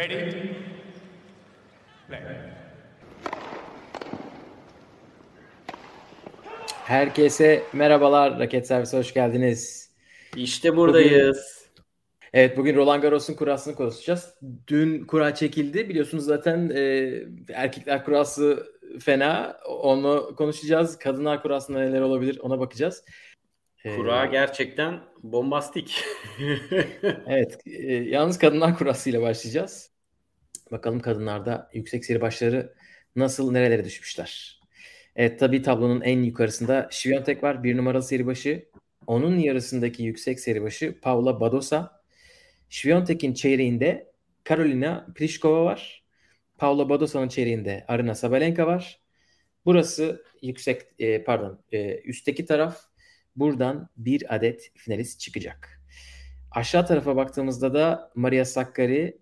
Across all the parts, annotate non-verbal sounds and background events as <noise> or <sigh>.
Ready? Play. Herkese merhabalar. Raket Servisi hoş geldiniz. İşte buradayız. Evet bugün Roland Garros'un kurasını konuşacağız. Dün kura çekildi. Biliyorsunuz zaten e, erkekler kurası fena. Onu konuşacağız. Kadınlar kurasında neler olabilir ona bakacağız. E, Kura gerçekten bombastik. <laughs> evet. E, yalnız kadınlar kurasıyla başlayacağız. Bakalım kadınlarda yüksek seri başları nasıl nerelere düşmüşler. Evet tabii tablonun en yukarısında Şiviyontek var. Bir numaralı seri başı. Onun yarısındaki yüksek seri başı Paula Badosa. Şiviyontek'in çeyreğinde Karolina Pliskova var. Paula Badosa'nın çeyreğinde Arina Sabalenka var. Burası yüksek e, pardon e, üstteki taraf buradan bir adet finalist çıkacak. Aşağı tarafa baktığımızda da Maria Sakkari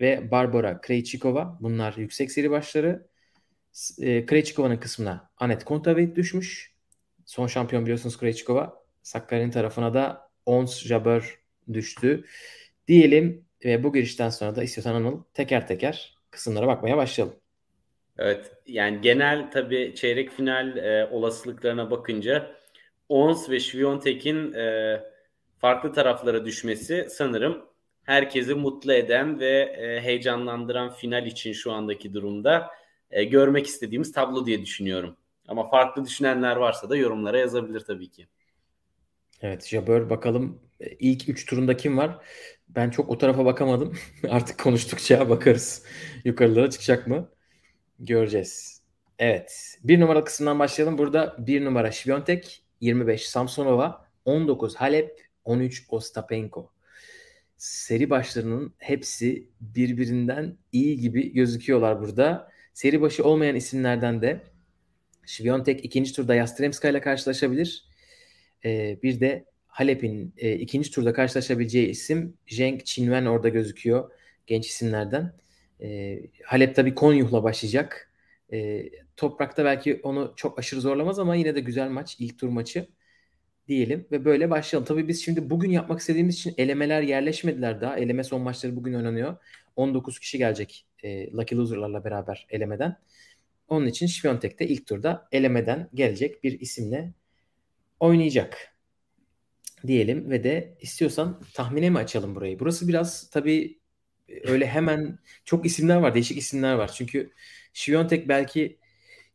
ve Barbara Krejcikova bunlar yüksek seri başları. E, Krejcikova'nın kısmına Anet Kontaveit düşmüş. Son şampiyon biliyorsunuz Krejcikova. Sakkari'nin tarafına da Ons Jabeur düştü. Diyelim ve bu girişten sonra da istiyorsan Anıl teker teker kısımlara bakmaya başlayalım. Evet yani genel tabii çeyrek final e, olasılıklarına bakınca Ons ve Şviyontek'in e, farklı taraflara düşmesi sanırım herkesi mutlu eden ve e, heyecanlandıran final için şu andaki durumda e, görmek istediğimiz tablo diye düşünüyorum. Ama farklı düşünenler varsa da yorumlara yazabilir tabii ki. Evet Jabeur bakalım e, ilk 3 turunda kim var? Ben çok o tarafa bakamadım. <laughs> Artık konuştukça bakarız. Yukarılara çıkacak mı? Göreceğiz. Evet. Bir numara kısmından başlayalım. Burada bir numara Şviyontek, 25 Samsonova, 19 Halep, 13 Ostapenko. Seri başlarının hepsi birbirinden iyi gibi gözüküyorlar burada. Seri başı olmayan isimlerden de Şviyontek ikinci turda Yastremska ile karşılaşabilir. Ee, bir de Halep'in e, ikinci turda karşılaşabileceği isim Cenk Çinven orada gözüküyor genç isimlerden. E, Halep tabii Konyuh'la başlayacak. E, toprakta belki onu çok aşırı zorlamaz ama yine de güzel maç. ilk tur maçı diyelim ve böyle başlayalım. Tabii biz şimdi bugün yapmak istediğimiz için elemeler yerleşmediler daha. Eleme son maçları bugün oynanıyor. 19 kişi gelecek e, Lucky Loser'larla beraber elemeden. Onun için Şviyontek ilk turda elemeden gelecek bir isimle oynayacak diyelim ve de istiyorsan tahmine mi açalım burayı? Burası biraz tabii e, öyle hemen çok isimler var, değişik isimler var. Çünkü Şiviyontek belki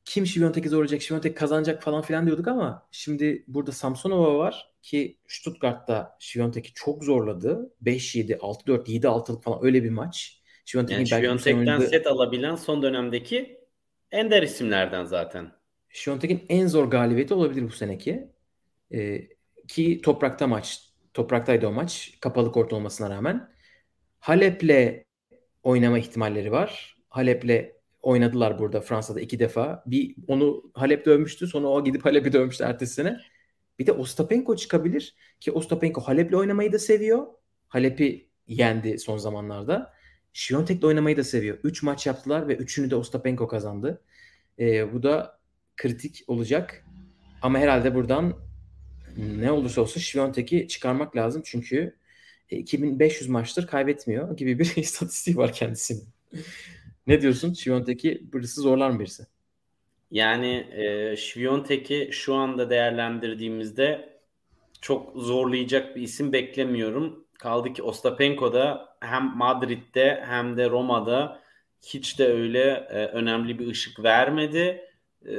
kim Şiviyontek'i zorlayacak, Şiviyontek kazanacak falan filan diyorduk ama şimdi burada Samsonova var ki Stuttgart'ta Şiviyontek'i çok zorladı. 5-7, 6-4, 7-6'lık falan öyle bir maç. Şiviyontek'in yani Şiviyontek'ten oynadığı... set alabilen son dönemdeki ender isimlerden zaten. Şiviyontek'in en zor galibiyeti olabilir bu seneki. Ee, ki toprakta maç. Topraktaydı o maç. Kapalı kort olmasına rağmen. Halep'le oynama ihtimalleri var. Halep'le oynadılar burada Fransa'da iki defa. Bir onu Halep dövmüştü. Sonra o gidip Halep'i dövmüştü ertesi sene. Bir de Ostapenko çıkabilir. Ki Ostapenko Halep'le oynamayı da seviyor. Halep'i yendi son zamanlarda. Şiyontek'le oynamayı da seviyor. Üç maç yaptılar ve üçünü de Ostapenko kazandı. Ee, bu da kritik olacak. Ama herhalde buradan ne olursa olsun Şiviyontek'i çıkarmak lazım çünkü 2500 e, maçtır kaybetmiyor gibi bir <laughs> istatistiği var kendisinin. Ne diyorsun? Şiviyontek'i birisi zorlar mı birisi? Yani e, Şiviyontek'i şu anda değerlendirdiğimizde çok zorlayacak bir isim beklemiyorum. Kaldı ki Ostapenko'da hem Madrid'de hem de Roma'da hiç de öyle e, önemli bir ışık vermedi. E,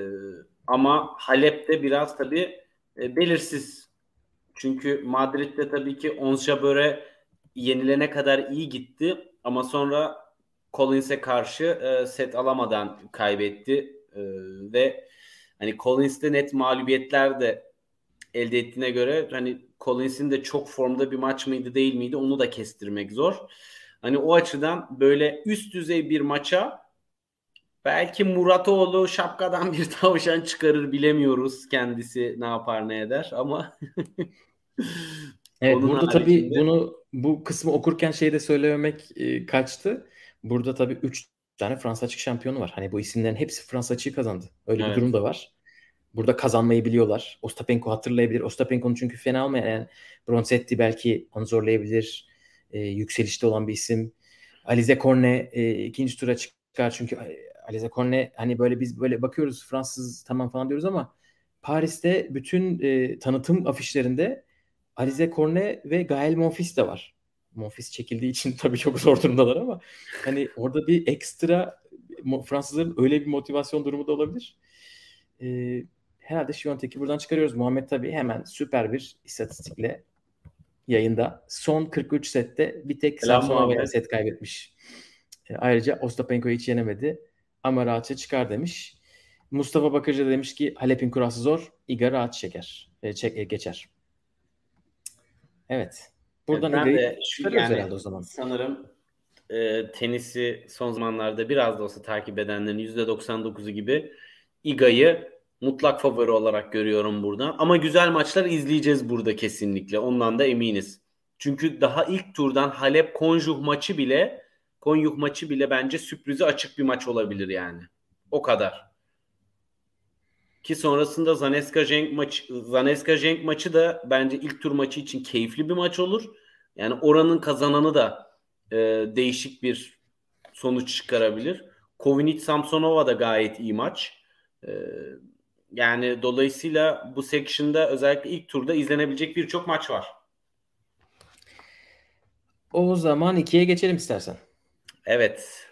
ama Halep'te biraz tabii e, belirsiz. Çünkü Madrid'de tabii ki Jabeur yenilene kadar iyi gitti ama sonra Collins'e karşı e, set alamadan kaybetti e, ve hani Collins'te net mağlubiyetler de elde ettiğine göre hani Collins'in de çok formda bir maç mıydı değil miydi onu da kestirmek zor. Hani o açıdan böyle üst düzey bir maça Belki Muratoğlu şapkadan bir <laughs> tavşan çıkarır bilemiyoruz kendisi ne yapar ne eder ama <laughs> Evet Onun burada tabii bunu bu kısmı okurken şey de söylememek e, kaçtı. Burada tabii 3 tane Fransa açık şampiyonu var. Hani bu isimlerin hepsi Fransa açığı kazandı. Öyle evet. bir durum da var. Burada kazanmayı biliyorlar. Ostapenko hatırlayabilir. Ostapenko'nun çünkü fena olmayan yani Bronzetti belki onu zorlayabilir. E, yükselişte olan bir isim. Alize Cornet e, ikinci tura çıkar çünkü Alize Cornet hani böyle biz böyle bakıyoruz Fransız tamam falan diyoruz ama Paris'te bütün e, tanıtım afişlerinde Alize Cornet ve Gael Monfils de var. Monfils çekildiği için <laughs> tabii çok zor durumdalar ama hani orada bir ekstra Fransızların öyle bir motivasyon durumu da olabilir. Ee, herhalde Şivontek'i buradan çıkarıyoruz. Muhammed tabii hemen süper bir istatistikle yayında. Son 43 sette bir tek Samsonova'ya set kaybetmiş. E, ayrıca Ostapenko'yu hiç yenemedi. Ama rahatça çıkar demiş. Mustafa Bakırcı da demiş ki Halep'in kurası zor. Iga rahat çeker. E, çek, e, geçer. Evet. Buradan ben de şu yani, o zaman. Sanırım e, tenisi son zamanlarda biraz da olsa takip edenlerin %99'u gibi Iga'yı mutlak favori olarak görüyorum burada. Ama güzel maçlar izleyeceğiz burada kesinlikle. Ondan da eminiz. Çünkü daha ilk turdan Halep Konjuh maçı bile Konjuh maçı bile bence sürprizi açık bir maç olabilir yani. O kadar. Ki sonrasında Zaneska Cenk maçı Zaneska Cenk maçı da bence ilk tur maçı için keyifli bir maç olur. Yani oranın kazananı da e, değişik bir sonuç çıkarabilir. Kovinic Samsonova da gayet iyi maç. E, yani dolayısıyla bu section'da özellikle ilk turda izlenebilecek birçok maç var. O zaman ikiye geçelim istersen. Evet.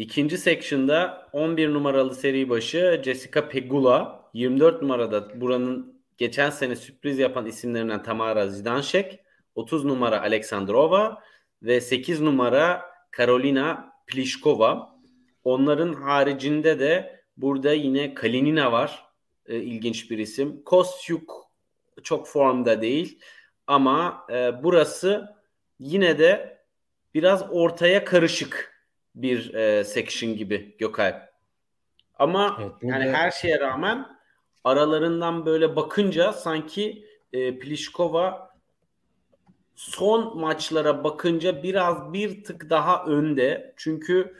İkinci section'da 11 numaralı seri başı Jessica Pegula, 24 numarada buranın geçen sene sürpriz yapan isimlerinden Tamara Zidanšek, 30 numara Aleksandrova ve 8 numara Karolina Pliskova. Onların haricinde de burada yine Kalinina var. E, ilginç bir isim. Kostyuk çok formda değil ama e, burası yine de biraz ortaya karışık bir e, section gibi Gökalp. Ama evet, yani her şeye rağmen aralarından böyle bakınca sanki e, Pliskova son maçlara bakınca biraz bir tık daha önde. Çünkü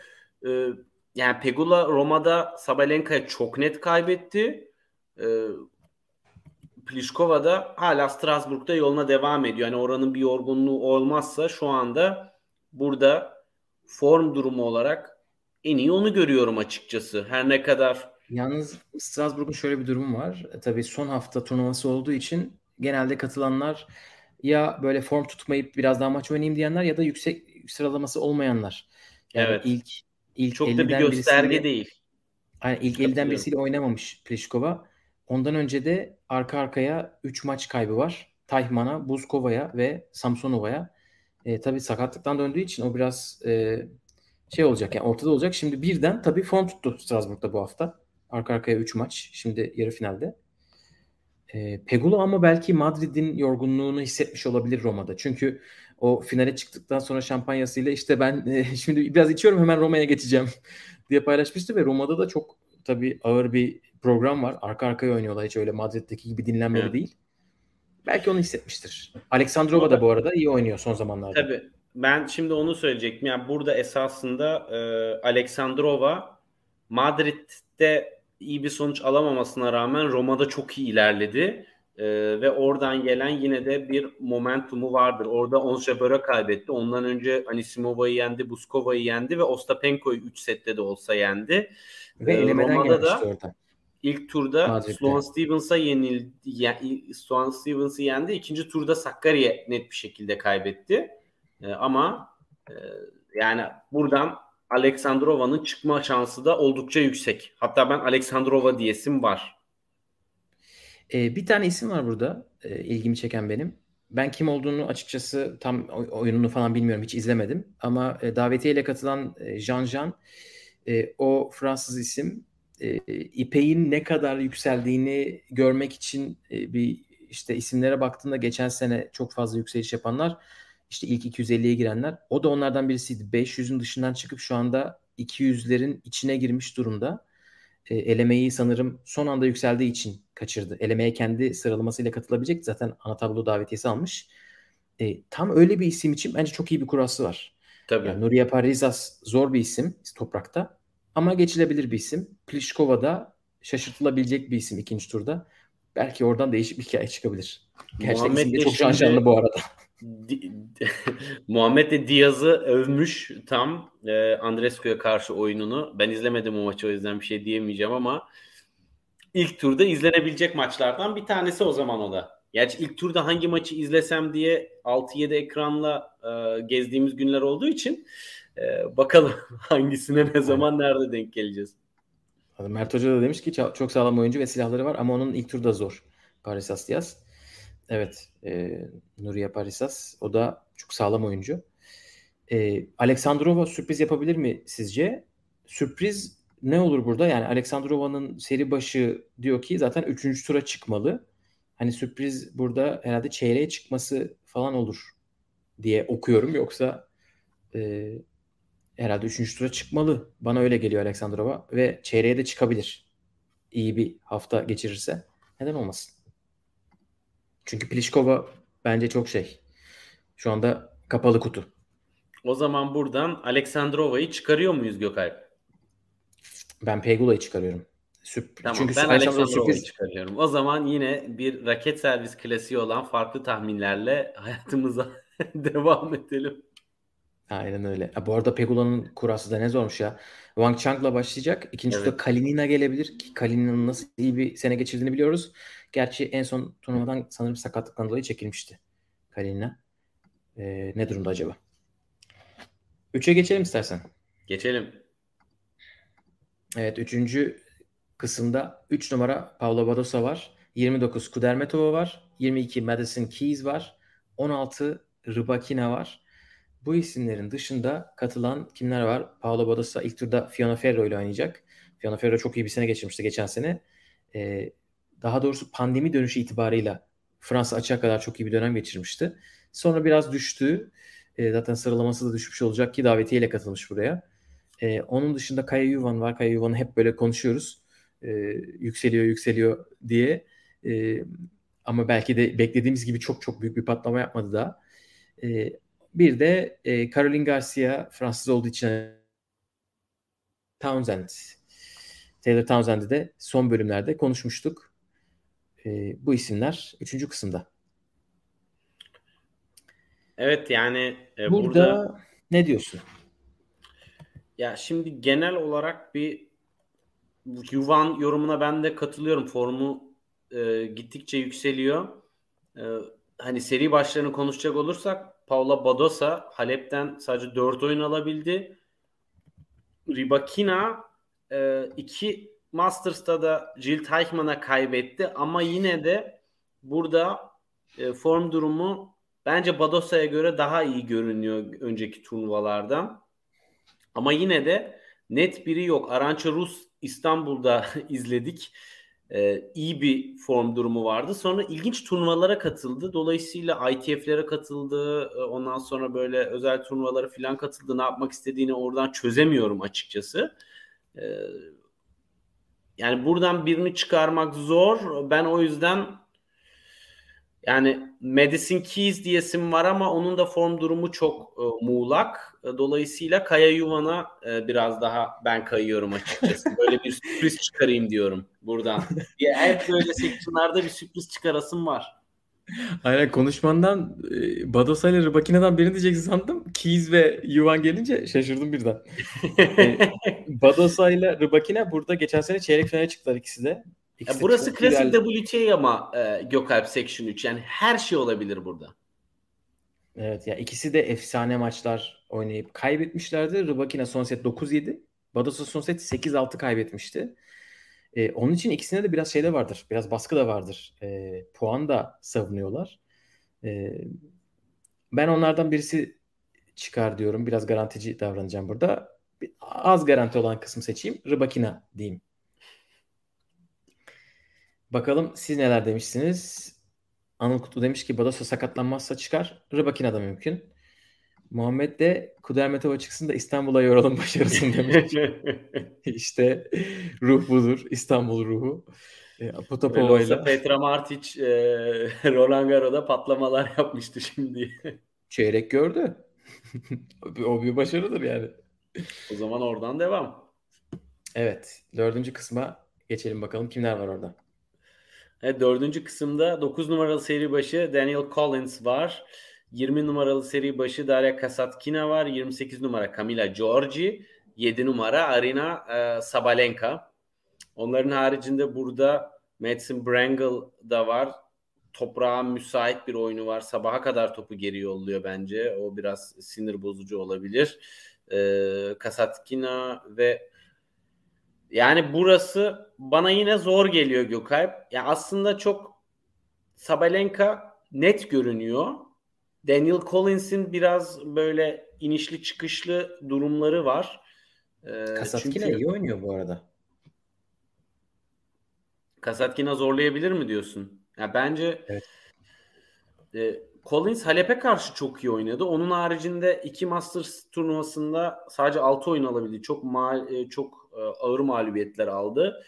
e, yani Pegula Roma'da Sabalenka'ya çok net kaybetti. E, Pliskova da hala Strasbourg'da yoluna devam ediyor. Yani oranın bir yorgunluğu olmazsa şu anda burada form durumu olarak en iyi onu görüyorum açıkçası. Her ne kadar Yalnız Strasbourg'un şöyle bir durumu var. E, tabii son hafta turnuvası olduğu için genelde katılanlar ya böyle form tutmayıp biraz daha maç oynayayım diyenler ya da yüksek sıralaması olmayanlar. Yani evet. ilk ilk çok da bir gösterge birisiyle, değil. Yani ilk 50'den birisiyle oynamamış Pliskova. Ondan önce de arka arkaya 3 maç kaybı var. Tayman'a, Buzkova'ya ve Samsonova'ya. E, tabii sakatlıktan döndüğü için o biraz e, şey olacak yani ortada olacak. Şimdi birden tabii form tuttu Strasbourg'da bu hafta. Arka arkaya 3 maç. Şimdi yarı finalde. E, Pegula ama belki Madrid'in yorgunluğunu hissetmiş olabilir Roma'da. Çünkü o finale çıktıktan sonra şampanyasıyla işte ben e, <laughs> şimdi biraz içiyorum hemen Roma'ya geçeceğim <laughs> diye paylaşmıştı ve Roma'da da çok tabii ağır bir program var. Arka arkaya oynuyorlar. Hiç öyle Madrid'deki gibi dinlenmeli evet. değil. Belki onu hissetmiştir. Alexandrova da bu arada iyi oynuyor son zamanlarda. Tabii. Ben şimdi onu söyleyecektim. Yani burada esasında e, Alexandrova Madrid'de iyi bir sonuç alamamasına rağmen Roma'da çok iyi ilerledi. Ee, ve oradan gelen yine de bir momentumu vardır. Orada Ons Jabeur'e kaybetti. Ondan önce Anisimova'yı yendi, Buskova'yı yendi ve Ostapenko'yu 3 sette de olsa yendi. Ve ee, Roma'da da orada. İlk turda Madrid'de. Sloan Stevens'a yenildi. Yani, Sloan Stevens'ı yendi. İkinci turda Sakkari'ye net bir şekilde kaybetti. Ee, ama e, yani buradan Aleksandrova'nın çıkma şansı da oldukça yüksek. Hatta ben Aleksandrova diyesim var. Ee, bir tane isim var burada e, ilgimi çeken benim. Ben kim olduğunu açıkçası tam oyununu falan bilmiyorum hiç izlemedim. Ama e, davetiyeyle katılan e, Jean Jean e, o Fransız isim e, İpek'in ne kadar yükseldiğini görmek için e, bir işte isimlere baktığında geçen sene çok fazla yükseliş yapanlar işte ilk 250'ye girenler. O da onlardan birisiydi. 500'ün dışından çıkıp şu anda 200'lerin içine girmiş durumda. E, elemeyi sanırım son anda yükseldiği için kaçırdı. Elemeye kendi sıralamasıyla katılabilecek. Zaten ana tablo davetiyesi almış. E, tam öyle bir isim için bence çok iyi bir kurası var. Tabii. Yani Nuria Parizas zor bir isim toprakta. Ama geçilebilir bir isim. Pliskova da şaşırtılabilecek bir isim ikinci turda. Belki oradan değişik bir hikaye çıkabilir. Gerçekten isim de çok şanşanlı bu arada. <laughs> Muhammed de Diaz'ı övmüş tam e, Andrescu'ya karşı oyununu. Ben izlemedim o maçı o yüzden bir şey diyemeyeceğim ama ilk turda izlenebilecek maçlardan bir tanesi o zaman o da. Gerçi ilk turda hangi maçı izlesem diye 6-7 ekranla e, gezdiğimiz günler olduğu için e, bakalım <laughs> hangisine ne zaman nerede denk geleceğiz. Mert Hoca da demiş ki "Ça- çok sağlam oyuncu ve silahları var ama onun ilk turda zor. Parisas Diaz. Evet. E, Nuriye Parisas. O da çok sağlam oyuncu. E, Aleksandrova sürpriz yapabilir mi sizce? Sürpriz ne olur burada? Yani Aleksandrova'nın seri başı diyor ki zaten 3. tura çıkmalı. Hani sürpriz burada herhalde çeyreğe çıkması falan olur diye okuyorum. Yoksa e, herhalde 3. tura çıkmalı. Bana öyle geliyor Aleksandrova ve çeyreğe de çıkabilir. İyi bir hafta geçirirse. Neden olmasın? Çünkü Pliskova bence çok şey. Şu anda kapalı kutu. O zaman buradan Aleksandrova'yı çıkarıyor muyuz Gökalp? Ben Pegula'yı çıkarıyorum. Sürp- Tamam Çünkü ben Aleksandrova Aleksandrova'yı sürpriz çıkarıyorum. O zaman yine bir raket servis klasiği olan farklı tahminlerle hayatımıza <laughs> devam edelim. Aynen öyle. Ha, bu arada Pegula'nın kurası da ne zormuş ya. Wang Chang'la başlayacak. İkinci Evet. turda Kalinina gelebilir ki Kalina'nın nasıl iyi bir sene geçirdiğini biliyoruz. Gerçi en son turnuvadan sanırım sakatlıktan dolayı çekilmişti Kalinina. Ee, ne durumda acaba? Üçe geçelim istersen. Geçelim. Evet, üçüncü kısımda 3 numara Paula Badosa var. 29 Kudermetova var. 22 Madison Keys var. 16 Rybakina var. Bu isimlerin dışında katılan kimler var? Paula Badosa ilk turda Fiona Ferro ile oynayacak. Fiona Ferro çok iyi bir sene geçirmişti geçen sene. Ee, daha doğrusu pandemi dönüşü itibarıyla Fransa açığa kadar çok iyi bir dönem geçirmişti. Sonra biraz düştü. Ee, zaten sıralaması da düşmüş olacak ki davetiyeyle katılmış buraya. Ee, onun dışında Kaya Yuvan var. Kaya Yuvan'ı hep böyle konuşuyoruz. Ee, yükseliyor yükseliyor diye. Ee, ama belki de beklediğimiz gibi çok çok büyük bir patlama yapmadı daha. Ee, bir de e, Caroline Garcia Fransız olduğu için Townsend. Taylor Townsend'i de son bölümlerde konuşmuştuk. Ee, bu isimler üçüncü kısımda. Evet yani e, Burada, burada ne diyorsun? ya şimdi genel olarak bir Yuvan yorumuna ben de katılıyorum. Formu e, gittikçe yükseliyor. E, hani seri başlarını konuşacak olursak Paula Badosa Halep'ten sadece 4 oyun alabildi. Rybakina e, iki Masters'ta da Jill Teichmann'a kaybetti ama yine de burada e, form durumu bence Badosa'ya göre daha iyi görünüyor önceki turnuvalardan. Ama yine de net biri yok. Arança Rus İstanbul'da <laughs> izledik. Ee, iyi bir form durumu vardı. Sonra ilginç turnuvalara katıldı. Dolayısıyla ITF'lere katıldı. Ee, Ondan sonra böyle özel turnuvalara falan katıldı. Ne yapmak istediğini oradan çözemiyorum açıkçası. Ee, yani buradan birini çıkarmak zor. Ben o yüzden yani Madison Keys diyesim var ama onun da form durumu çok e, muğlak. E, dolayısıyla Kaya Yuvan'a e, biraz daha ben kayıyorum açıkçası. Böyle bir <laughs> sürpriz çıkarayım diyorum buradan. Diye hep böyle seksiyonlarda bir sürpriz çıkarasım var. Aynen konuşmandan e, Badosa ile Rybakina'dan birini diyeceksin sandım. Keys ve Yuvan gelince şaşırdım birden. E, <laughs> Badosa ile Rybakina burada geçen sene çeyrek finale çıktılar ikisi de. Ya İkisi de burası klasik güzel- WTA ama e, Gökalp Section 3. Yani her şey olabilir burada. Evet ya ikisi de efsane maçlar oynayıp kaybetmişlerdi. Rybakina son set 9-7. Badosa son set 8-6 kaybetmişti. Ee, onun için ikisinde de biraz şey de vardır. Biraz baskı da vardır. Ee, puan da savunuyorlar. Ee, ben onlardan birisi çıkar diyorum. Biraz garantici davranacağım burada. Bir- Az garanti olan kısmı seçeyim. Rybakina diyeyim. Bakalım siz neler demişsiniz? Anıl Kutlu demiş ki Badosa sakatlanmazsa çıkar. Rybakina da mümkün. Muhammed de Kudermetova çıksın da İstanbul'a yoralım başarısın <laughs> demiş. işte ruh budur. İstanbul ruhu. E, Potapova ile Petra Martic e, <laughs> Roland Garros'da patlamalar yapmıştı şimdi. çeyrek gördü. <laughs> o bir başarıdır yani. o zaman oradan devam. Evet. Dördüncü kısma geçelim bakalım kimler var orada. Evet, dördüncü kısımda 9 numaralı seri başı Daniel Collins var. 20 numaralı seri başı Daria Kasatkina var. 28 numara Camila Giorgi. 7 numara Arina e, Sabalenka. Onların haricinde burada Madison Brangle da var. Toprağa müsait bir oyunu var. Sabaha kadar topu geri yolluyor bence. O biraz sinir bozucu olabilir. E, Kasatkina ve yani burası bana yine zor geliyor Gökalp. Ya aslında çok Sabalenka net görünüyor. Daniel Collins'in biraz böyle inişli çıkışlı durumları var. Ee, Kasatkina çünkü... iyi oynuyor bu arada. Kasatkina zorlayabilir mi diyorsun? Ya bence evet. e, Collins Halep'e karşı çok iyi oynadı. Onun haricinde iki Masters turnuvasında sadece 6 oyun alabildi. Çok mal, e, çok ağır mağlubiyetler aldı.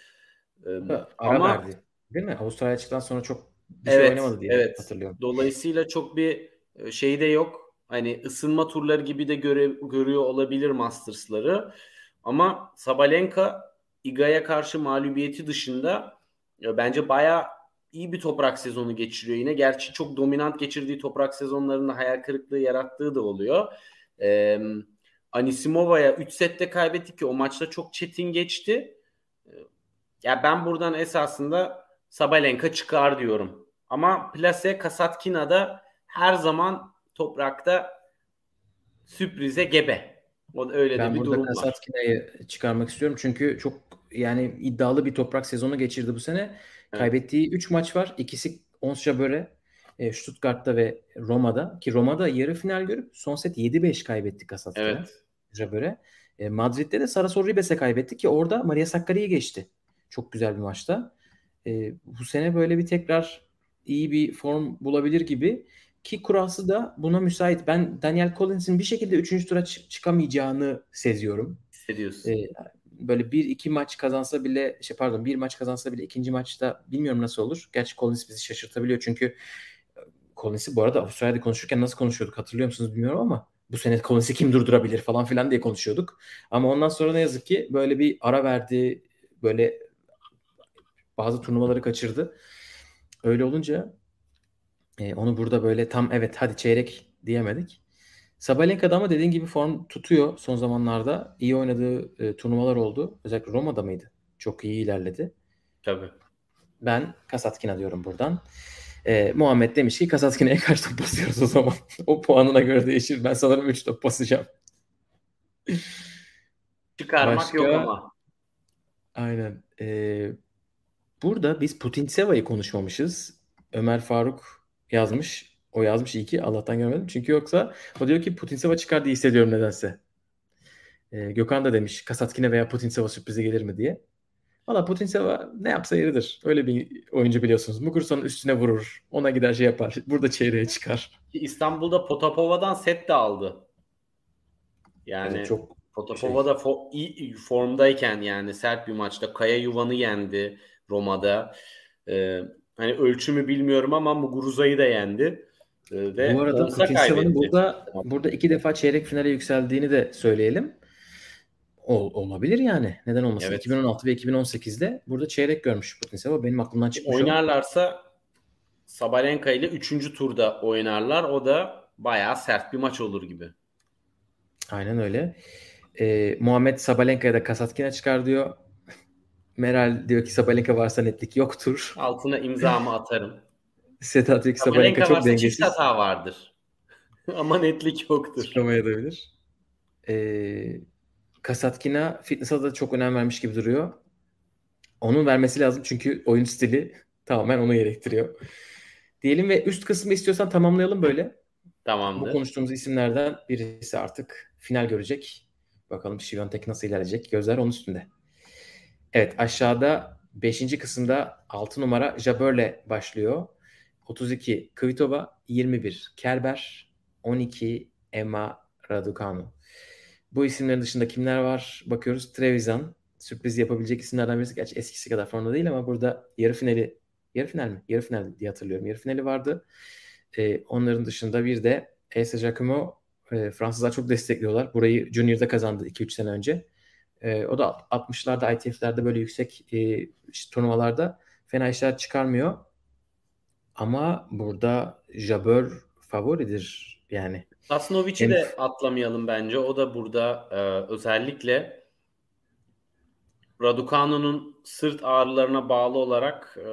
E, Ara ama verdi. Değil mi? Avustralya çıktıktan sonra çok bir şey evet, şey oynamadı diye evet. hatırlıyorum. Dolayısıyla çok bir şey de yok. Hani ısınma turları gibi de göre, görüyor olabilir Masters'ları. Ama Sabalenka Iga'ya karşı mağlubiyeti dışında bence bayağı iyi bir toprak sezonu geçiriyor yine. Gerçi çok dominant geçirdiği toprak sezonlarında hayal kırıklığı yarattığı da oluyor. Ee, Anisimova'ya 3 sette kaybetti ki o maçta çok çetin geçti. Ee, ya ben buradan esasında Sabalenka çıkar diyorum. Ama Plase Kasatkina da her zaman toprakta sürprize gebe. O da öyle ben de bir durum var. Ben burada Kasatkina'yı çıkarmak istiyorum. Çünkü çok yani iddialı bir toprak sezonu geçirdi bu sene. Kaybettiği 3 maç var. İkisi Ons Jabeur, e, Stuttgart'ta ve Roma'da. Ki Roma'da yarı final görüp son set 7-5 kaybetti Kasatkina. Evet. Jabeur'e. E, Madrid'de de Sarasor Ribes'e kaybetti ki orada Maria Sakkari'yi geçti. Çok güzel bir maçta. E, bu sene böyle bir tekrar iyi bir form bulabilir gibi ki kurası da buna müsait. Ben Daniel Collins'in bir şekilde 3. tura çıkamayacağını seziyorum. Hissediyorsun. Ee, böyle bir iki maç kazansa bile şey pardon bir maç kazansa bile ikinci maçta bilmiyorum nasıl olur. Gerçi Collins bizi şaşırtabiliyor çünkü e, Collins'i bu arada Avustralya'da konuşurken nasıl konuşuyorduk hatırlıyor musunuz bilmiyorum ama bu sene Collins'i kim durdurabilir falan filan diye konuşuyorduk. Ama ondan sonra ne yazık ki böyle bir ara verdi. Böyle bazı turnuvaları kaçırdı. Öyle olunca e, onu burada böyle tam evet hadi çeyrek diyemedik. Sabalenka'da ama dediğin gibi form tutuyor son zamanlarda. İyi oynadığı e, turnuvalar oldu. Özellikle Roma'da mıydı? Çok iyi ilerledi. Tabii. Ben Kasatkina diyorum buradan. E, Muhammed demiş ki Kasatkina'ya kaç top basıyoruz o zaman? <laughs> o puanına göre değişir. Ben sanırım 3 top basacağım. <laughs> Çıkarmak Başka... yok ama. Aynen. Ee, burada biz Putin Seva'yı konuşmamışız. Ömer Faruk yazmış. O yazmış iyi ki Allah'tan görmedim. Çünkü yoksa o diyor ki Putinseva çıkar diye hissediyorum nedense. Ee, Gökhan da demiş Kasatkine veya Putinseva sürprize gelir mi diye. Valla Putinseva ne yapsa yeridir. Öyle bir oyuncu biliyorsunuz. Mugursan'ın üstüne vurur. Ona gider şey yapar. Burada çeyreğe çıkar. İstanbul'da Potapova'dan set de aldı. Yani evet, çok Potapova şey. da fo- iyi formdayken yani sert bir maçta Kaya Yuvan'ı yendi Roma'da. Ee, hani ölçümü bilmiyorum ama Muguruza'yı da yendi. Ee, ve Bu arada Putin burada burada iki defa çeyrek finale yükseldiğini de söyleyelim. Ol, olabilir yani. Neden olmasın? Evet. 2016 ve 2018'de burada çeyrek görmüş Putin Seva. Benim aklımdan çıkmış. Oynarlarsa Sabalenka ile 3. turda oynarlar. O da bayağı sert bir maç olur gibi. Aynen öyle. Ee, Muhammed Sabalenka'ya da Kasatkina çıkar diyor. Meral diyor ki Sabalenka varsa netlik yoktur. Altına imzamı atarım. <laughs> Sedat Yük Sabalenka çok dengesiz. Çift hata vardır. <laughs> Ama netlik yoktur. Çıkamayabilir. Ee, Kasatkina fitness'a da çok önem vermiş gibi duruyor. Onun vermesi lazım çünkü oyun stili <laughs> tamamen onu gerektiriyor. Diyelim ve üst kısmı istiyorsan tamamlayalım böyle. Tamamdır. Bu konuştuğumuz isimlerden birisi artık final görecek. Bakalım Şiviyontek nasıl ilerleyecek. Gözler onun üstünde. Evet aşağıda 5. kısımda 6 numara Jabeur'le başlıyor. 32 Kvitova, 21 Kerber, 12 Emma Raducanu. Bu isimlerin dışında kimler var? Bakıyoruz. Trevisan sürpriz yapabilecek isimlerden birisi. Gerçi eskisi kadar formda değil ama burada yarı finali yarı final mi? Yarı final diye hatırlıyorum. Yarı finali vardı. Ee, onların dışında bir de Elsa Giacomo e, Fransızlar çok destekliyorlar. Burayı Junior'da kazandı 2-3 sene önce. E, o da 60'larda ITF'lerde böyle yüksek e, turnuvalarda fena işler çıkarmıyor. Ama burada Jabeur favoridir yani. Sasnovic'i de atlamayalım bence. O da burada e, özellikle Raducanu'nun sırt ağrılarına bağlı olarak e,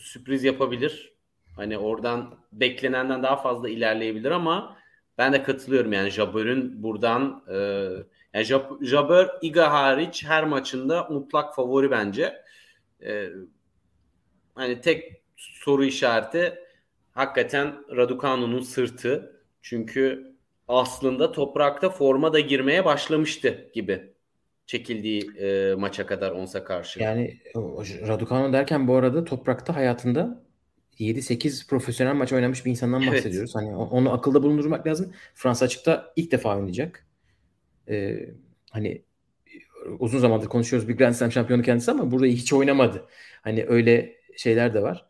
sürpriz yapabilir. Hani oradan beklenenden daha fazla ilerleyebilir ama ben de katılıyorum yani Jabber'ın buradan e, yani Jabber Iga hariç her maçında mutlak favori bence. E, hani tek soru işareti hakikaten Raducanu'nun sırtı. Çünkü aslında toprakta forma da girmeye başlamıştı gibi çekildiği e, maça kadar Onsa karşı. Yani Raducanu derken bu arada toprakta hayatında 7-8 profesyonel maç oynamış bir insandan bahsediyoruz. Evet. Hani onu akılda bulundurmak lazım. Fransa açıkta ilk defa oynayacak. Ee, hani uzun zamandır konuşuyoruz bir Grand Slam şampiyonu kendisi ama burada hiç oynamadı. Hani öyle şeyler de var.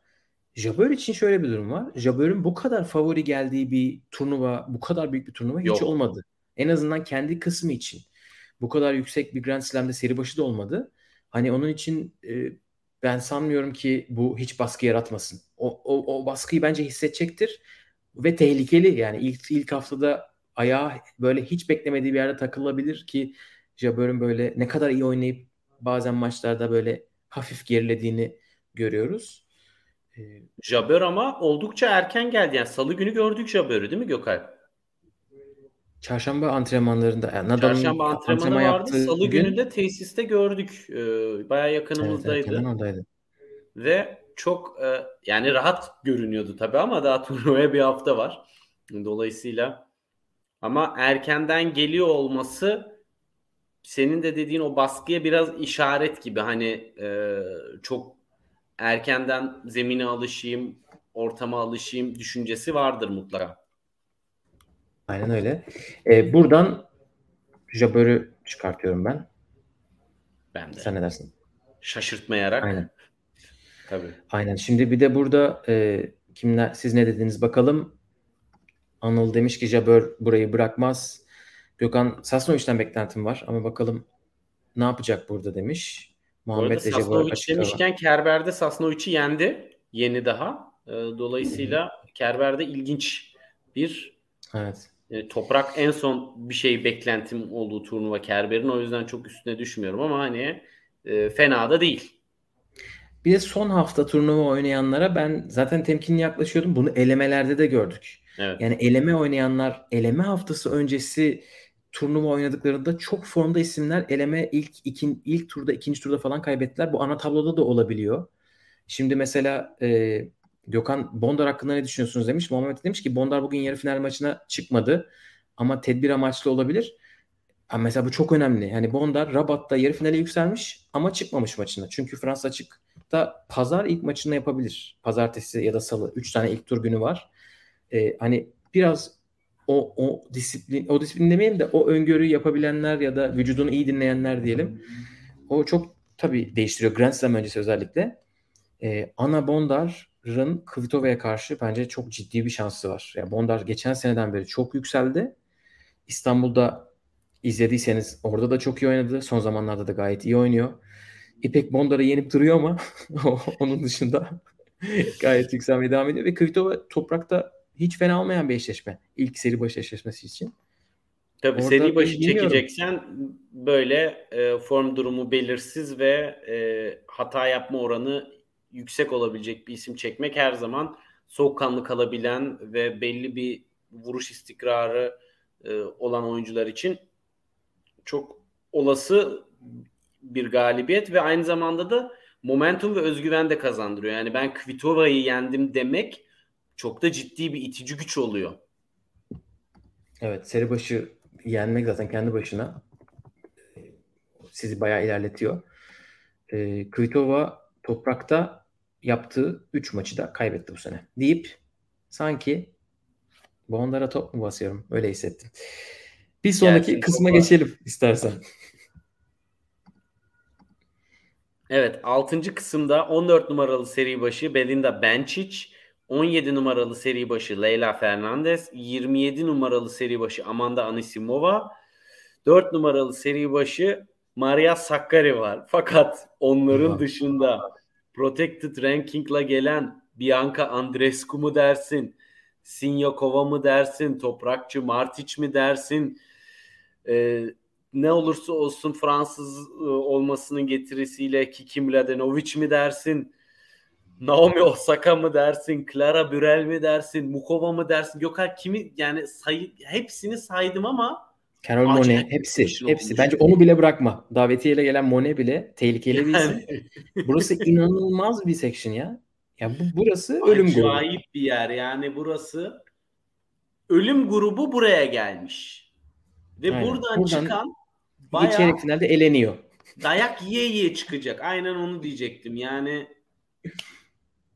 Jabeur için şöyle bir durum var. Jabeur'ün bu kadar favori geldiği bir turnuva, bu kadar büyük bir turnuva hiç Yok. olmadı. En azından kendi kısmı için. Bu kadar yüksek bir Grand Slam'de seri başı da olmadı. Hani onun için e, ben sanmıyorum ki bu hiç baskı yaratmasın. O, o, o baskıyı bence hissedecektir ve tehlikeli yani ilk ilk haftada ayağı böyle hiç beklemediği bir yerde takılabilir ki Jabeur'ün böyle ne kadar iyi oynayıp bazen maçlarda böyle hafif gerilediğini görüyoruz. Ee, Jabeur ama oldukça erken geldi. Yani salı günü gördük Jabeur'ü değil mi Gökay? Çarşamba antrenmanlarında yani Nadal'ın Çarşamba antrenmanı vardı. Salı gün, günü de tesiste gördük. Ee, bayağı yakınımızdaydı. Evet, oradaydı. Ve çok e, yani rahat görünüyordu tabii ama daha <laughs> turnuvaya bir hafta var. Dolayısıyla ama erkenden geliyor olması senin de dediğin o baskıya biraz işaret gibi. Hani e, çok erkenden zemine alışayım, ortama alışayım düşüncesi vardır mutlaka. Aynen öyle. Ee, buradan Jabber'ı çıkartıyorum ben. Ben de. Sen ne dersin? Şaşırtmayarak. Aynen. Tabii. Aynen. Şimdi bir de burada e, kimler siz ne dediniz bakalım. Anıl demiş ki Jabber burayı bırakmaz. Gökhan Sasnovic'den beklentim var ama bakalım ne yapacak burada demiş. Muhammed Sasnovic demişken. Kerber'de Sasnovic'i yendi. Yeni daha. E, dolayısıyla Kerber'de ilginç bir Evet. E, toprak en son bir şey beklentim olduğu turnuva Kerber'in. O yüzden çok üstüne düşmüyorum ama hani e, fena da değil. Bir de son hafta turnuva oynayanlara ben zaten temkinli yaklaşıyordum. Bunu elemelerde de gördük. Evet. Yani eleme oynayanlar eleme haftası öncesi turnuva oynadıklarında çok formda isimler eleme ilk ikin, ilk turda ikinci turda falan kaybettiler. Bu ana tabloda da olabiliyor. Şimdi mesela e, Gökhan Bondar hakkında ne düşünüyorsunuz demiş. Muhammed demiş ki Bondar bugün yarı final maçına çıkmadı ama tedbir amaçlı olabilir. Ama mesela bu çok önemli. Yani Bondar Rabat'ta yarı finale yükselmiş ama çıkmamış maçına. Çünkü Fransa açıkta pazar ilk maçını yapabilir. Pazartesi ya da salı. Üç tane ilk tur günü var. Ee, hani biraz o, o disiplin, o disiplin demeyeyim de o öngörüyü yapabilenler ya da vücudunu iyi dinleyenler diyelim. O çok tabii değiştiriyor. Grand Slam öncesi özellikle. Ee, Ana Bondar Bondar'ın Kvitova'ya karşı bence çok ciddi bir şansı var. Yani Bondar geçen seneden beri çok yükseldi. İstanbul'da izlediyseniz orada da çok iyi oynadı. Son zamanlarda da gayet iyi oynuyor. İpek Bondar'ı yenip duruyor ama <laughs> onun dışında gayet yükselmeye devam ediyor. Ve Kvitova toprakta hiç fena olmayan bir eşleşme. İlk seri başı eşleşmesi için. Tabii Orada seri başı çekeceksen böyle e, form durumu belirsiz ve e, hata yapma oranı yüksek olabilecek bir isim çekmek her zaman soğukkanlı kalabilen ve belli bir vuruş istikrarı e, olan oyuncular için çok olası bir galibiyet ve aynı zamanda da momentum ve özgüven de kazandırıyor. Yani ben Kvitova'yı yendim demek çok da ciddi bir itici güç oluyor. Evet seri başı yenmek zaten kendi başına e, sizi bayağı ilerletiyor. E, Kvitova toprakta yaptığı 3 maçı da kaybetti bu sene. Deyip sanki Bondara top mu basıyorum? Öyle hissettim. Bir sonraki Gelsin, kısma geçelim istersen. Evet 6. kısımda 14 numaralı seri başı Belinda Bencic, 17 numaralı seri başı Leyla Fernandez, 27 numaralı seri başı Amanda Anisimova, 4 numaralı seri başı Maria Sakkari var. Fakat onların Allah. dışında Protected Ranking'la gelen Bianca Andreescu mu dersin? Sinyakova mı dersin, Toprakçı Martic mi dersin? E, ne olursa olsun Fransız e, olmasının getirisiyle Kiki Mladenovic mi dersin? Naomi Osaka mı dersin? Clara Burel mi dersin? Mukova mı dersin? Gökhan kimi yani say, hepsini saydım ama Carol Monet hepsi hepsi. Bence onu bile bırakma. Davetiyeyle gelen Monet bile tehlikeli bir isim. <laughs> burası inanılmaz bir section ya. Ya bu burası ölüm grubu. Acayip bir yer. Yani burası ölüm grubu buraya gelmiş. Ve Aynen. buradan, buradan çıkan bayağı çeyrek finalde eleniyor. Dayak yiye yiye çıkacak. Aynen onu diyecektim. Yani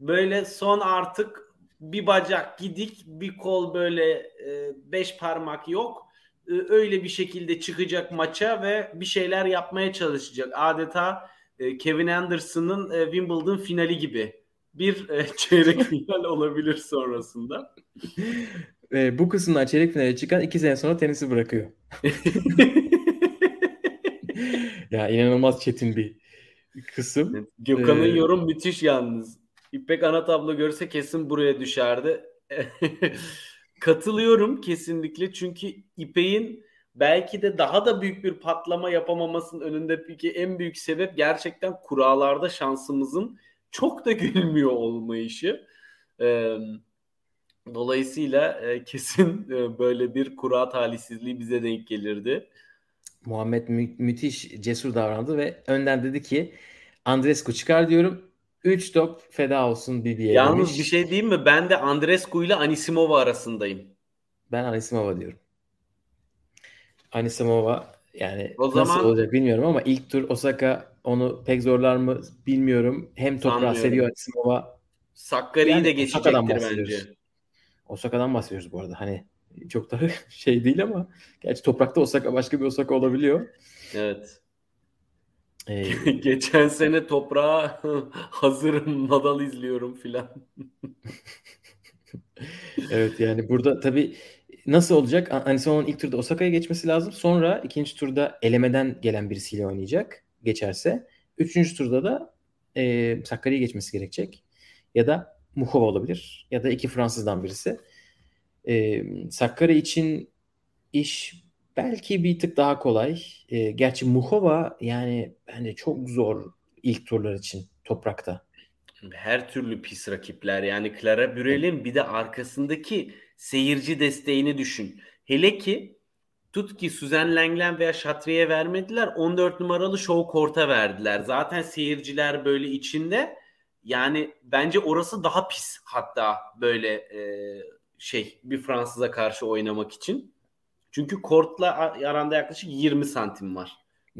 böyle son artık bir bacak gidik, bir kol böyle e, beş parmak yok. E, öyle bir şekilde çıkacak maça ve bir şeyler yapmaya çalışacak. Adeta e, Kevin Anderson'ın e, Wimbledon finali gibi bir e, <laughs> çeyrek <laughs> final olabilir sonrasında. E, bu kısımdan çeyrek finale çıkan iki sene sonra tenisi bırakıyor. <laughs> ya inanılmaz çetin bir kısım. Gökhan'ın ee... yorum müthiş yalnız. İpek ana tablo görse kesin buraya düşerdi. <laughs> Katılıyorum kesinlikle çünkü İpek'in belki de daha da büyük bir patlama yapamamasının önünde peki en büyük sebep gerçekten kurallarda şansımızın çok da gülmüyor olmayışı. Dolayısıyla e, kesin e, böyle bir kura talihsizliği bize denk gelirdi. Muhammed mü- müthiş cesur davrandı ve önden dedi ki Andrescu çıkar diyorum. 3 top feda olsun BB'ye Yalnız demiş. bir şey diyeyim mi? Ben de Andrescu ile Anisimova arasındayım. Ben Anisimova diyorum. Anisimova yani o nasıl zaman, olacak bilmiyorum ama ilk tur Osaka onu pek zorlar mı bilmiyorum. Hem toprağı seviyor Anisimova. Sakkari'yi yani de geçecektir bence. Osaka'dan bahsediyoruz bu arada. Hani çok da <laughs> şey değil ama gerçi toprakta Osaka başka bir Osaka olabiliyor. Evet. Ee, <laughs> Geçen sene toprağa <laughs> hazırım Nadal izliyorum filan. <laughs> evet yani burada tabii nasıl olacak? Anisimova'nın ilk turda Osaka'ya geçmesi lazım. Sonra ikinci turda elemeden gelen birisiyle oynayacak geçerse. Üçüncü turda da e, Sakkari'ye geçmesi gerekecek. Ya da Muhova olabilir. Ya da iki Fransızdan birisi. E, Sakkari için iş belki bir tık daha kolay. E, gerçi Muhova yani bence çok zor ilk turlar için toprakta. Her türlü pis rakipler yani Clara Bürel'in bir de arkasındaki seyirci desteğini düşün. Hele ki tut ki Suzen Lenglen veya Şatriye vermediler 14 numaralı Show Court'a verdiler. Zaten seyirciler böyle içinde yani bence orası daha pis hatta böyle e, şey bir Fransız'a karşı oynamak için. Çünkü kortla aranda yaklaşık 20 santim var.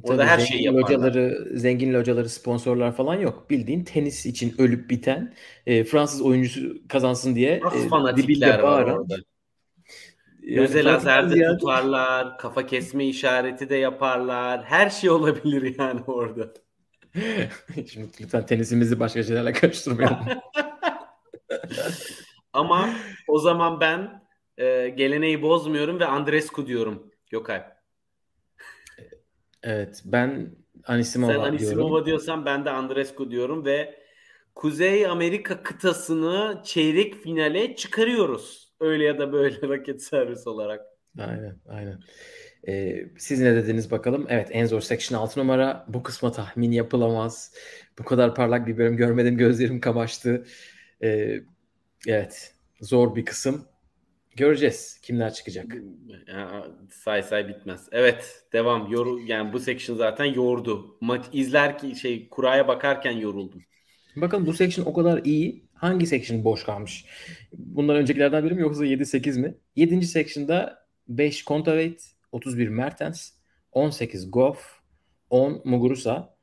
Orada Tabii her şeyi yaparlar. Locaları, zengin locaları, sponsorlar falan yok. Bildiğin tenis için ölüp biten e, Fransız oyuncusu kazansın diye Nasıl e, fanatikler var orada. Yani Özel lazerde ziyade... tutarlar, kafa kesme işareti de yaparlar. Her şey olabilir yani orada. <laughs> Şimdi lütfen tenisimizi başka şeylerle karıştırmayalım. <laughs> Ama o zaman ben e, geleneği bozmuyorum ve Andrescu diyorum Gökay. Evet ben Anisimova Sen Anisimova diyorum. diyorsan ben de Andrescu diyorum ve Kuzey Amerika kıtasını çeyrek finale çıkarıyoruz. Öyle ya da böyle <laughs> raket servis olarak. Aynen aynen. Ee, siz ne dediniz bakalım? Evet en zor section 6 numara. Bu kısma tahmin yapılamaz. Bu kadar parlak bir bölüm görmedim. Gözlerim kamaştı. Ee, evet zor bir kısım. Göreceğiz kimler çıkacak. Ya, say say bitmez. Evet devam. Yor yani bu section zaten yordu. Maç izler ki şey kuraya bakarken yoruldum. Bakın bu section o kadar iyi. Hangi section boş kalmış? Bundan öncekilerden biri mi yoksa 7-8 mi? 7. section'da 5 Kontaveit, 31 Mertens, 18 Goff, 10 Muguruza.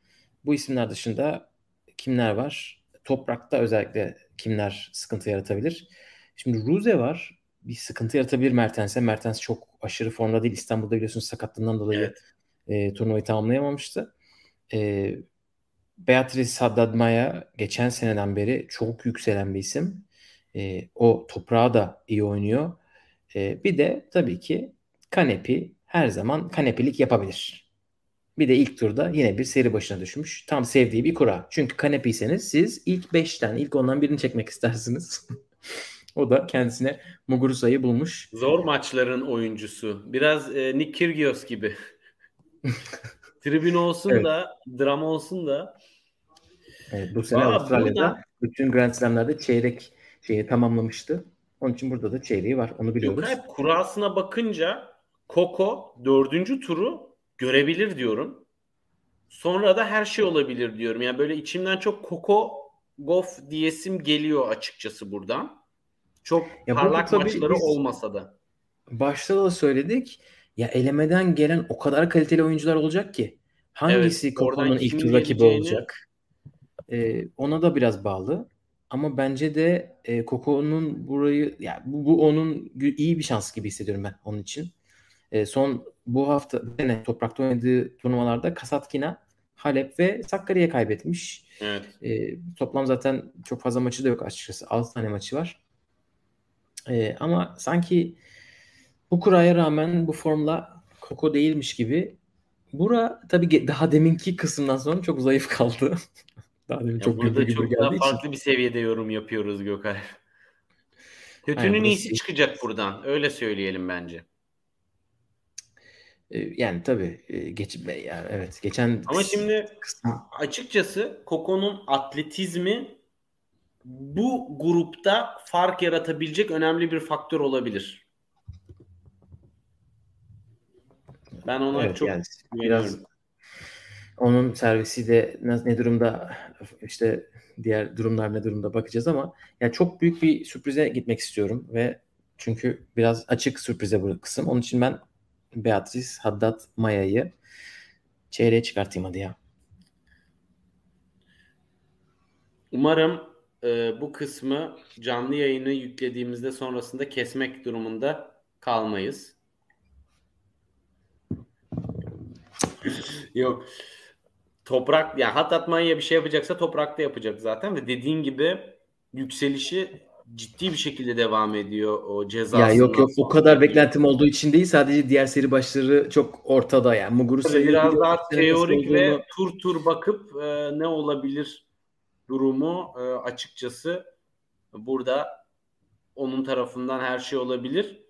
Bu isimler dışında kimler var? Toprakta özellikle kimler sıkıntı yaratabilir? Şimdi Ruze var bir sıkıntı yaratabilir Mertens'e. Mertens çok aşırı formda değil. İstanbul'da biliyorsunuz sakatlığından dolayı evet. e, turnuvayı tamamlayamamıştı. E, Beatrice Haddad geçen seneden beri çok yükselen bir isim. E, o toprağa da iyi oynuyor. E, bir de tabii ki Kanepi her zaman kanepilik yapabilir. Bir de ilk turda yine bir seri başına düşmüş. Tam sevdiği bir kura. Çünkü kanepiyseniz siz ilk 5'ten, ilk ondan birini çekmek <laughs> istersiniz. O da kendisine Muguruza'yı bulmuş. Zor maçların oyuncusu. Biraz e, Nick Kyrgios gibi. <laughs> Tribün olsun evet. da, drama olsun da. Evet, bu sene Aa, Avustralya'da burada... bütün Grand Slam'lerde çeyrek şeyi tamamlamıştı. Onun için burada da çeyreği var. Onu biliyoruz. Yok, kurasına bakınca Koko dördüncü turu görebilir diyorum. Sonra da her şey olabilir diyorum. Yani böyle içimden çok Koko Goff diyesim geliyor açıkçası buradan. Çok ya parlak maçları olmasa da. Başta da söyledik. Ya elemeden gelen o kadar kaliteli oyuncular olacak ki. Hangisi evet, Koko'nun ilk tur rakibi olacak? Ee, ona da biraz bağlı. Ama bence de e, Koko'nun burayı yani bu, bu onun iyi bir şans gibi hissediyorum ben onun için. E, son bu hafta yine toprakta oynadığı turnuvalarda Kasatkina, Halep ve Sakarya'ya kaybetmiş. Evet. E, toplam zaten çok fazla maçı da yok açıkçası. 6 tane maçı var. E, ama sanki bu kuraya rağmen bu formla Koko değilmiş gibi. Bura tabii daha deminki kısımdan sonra çok zayıf kaldı. <laughs> daha demin ya çok burada çok daha farklı için. bir seviyede yorum yapıyoruz Gökay. Kötünün Aynen, iyisi çıkacak buradan. Öyle söyleyelim bence. Yani tabii geç yani evet geçen Ama şimdi açıkçası Koko'nun atletizmi bu grupta fark yaratabilecek önemli bir faktör olabilir. Ben ona evet, çok yani biraz onun servisi de ne durumda işte diğer durumlar ne durumda bakacağız ama yani çok büyük bir sürprize gitmek istiyorum ve çünkü biraz açık sürprize bu kısım. Onun için ben Beatrice Haddad Maya'yı çeyreğe çıkartayım hadi ya. Umarım e, bu kısmı canlı yayını yüklediğimizde sonrasında kesmek durumunda kalmayız. Yok. Toprak yani Haddad Maya bir şey yapacaksa toprakta yapacak zaten ve dediğin gibi yükselişi ciddi bir şekilde devam ediyor o ceza. Ya yok yok o kadar beklentim olduğu için değil sadece diğer seri başları çok ortada yani. Muguruza biraz daha teorik olduğunu... ve tur tur bakıp e, ne olabilir durumu e, açıkçası burada onun tarafından her şey olabilir.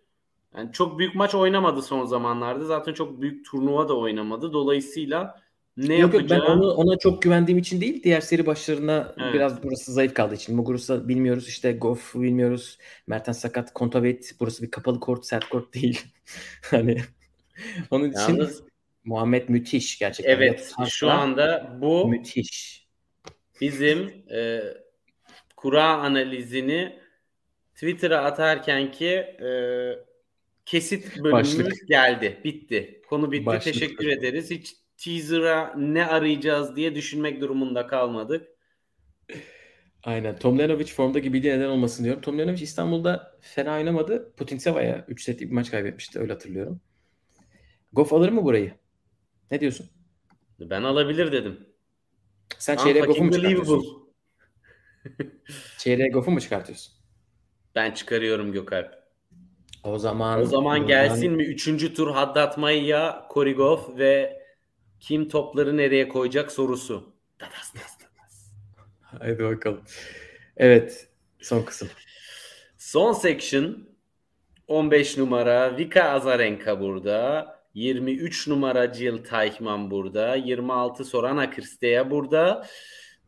Yani çok büyük maç oynamadı son zamanlarda. Zaten çok büyük turnuva da oynamadı. Dolayısıyla ne yok, yapacağı... Yok ben onu, ona çok güvendiğim için değil. Diğer seri başlarına evet. biraz burası zayıf kaldığı için. Muguruza bilmiyoruz işte Goff bilmiyoruz. Mertens sakat. Kontaveit burası bir kapalı kort sert kort değil. <laughs> hani onun için Yalnız, Muhammed müthiş gerçekten. Evet şu anda bu müthiş. Bizim e, kura analizini Twitter'a atarken ki e, kesit bölümümüz Başlık. geldi. Bitti. Konu bitti. Başlık. Teşekkür ederiz. Hiç teaser'a ne arayacağız diye düşünmek durumunda kalmadık. Aynen. Tomljanovic formda gibi neden olmasın diyorum. Tomljanovic İstanbul'da fena oynamadı. Putinseva'ya 3 setlik bir maç kaybetmişti. Öyle hatırlıyorum. Goff alır mı burayı? Ne diyorsun? Ben alabilir dedim. Sen çeyreğe Goff'u mu çıkartıyorsun? çeyreğe Goff'u mu çıkartıyorsun? Ben çıkarıyorum Gökalp. O zaman o zaman gelsin mi? Üçüncü tur Haddad Maya, Korigov ve kim topları nereye koyacak sorusu. Dadas, dadas, dadas. Haydi bakalım. Evet. Son kısım. Son section 15 numara Vika Azarenka burada. 23 numara Jill Teichmann burada. 26 Sorana Kristeya burada.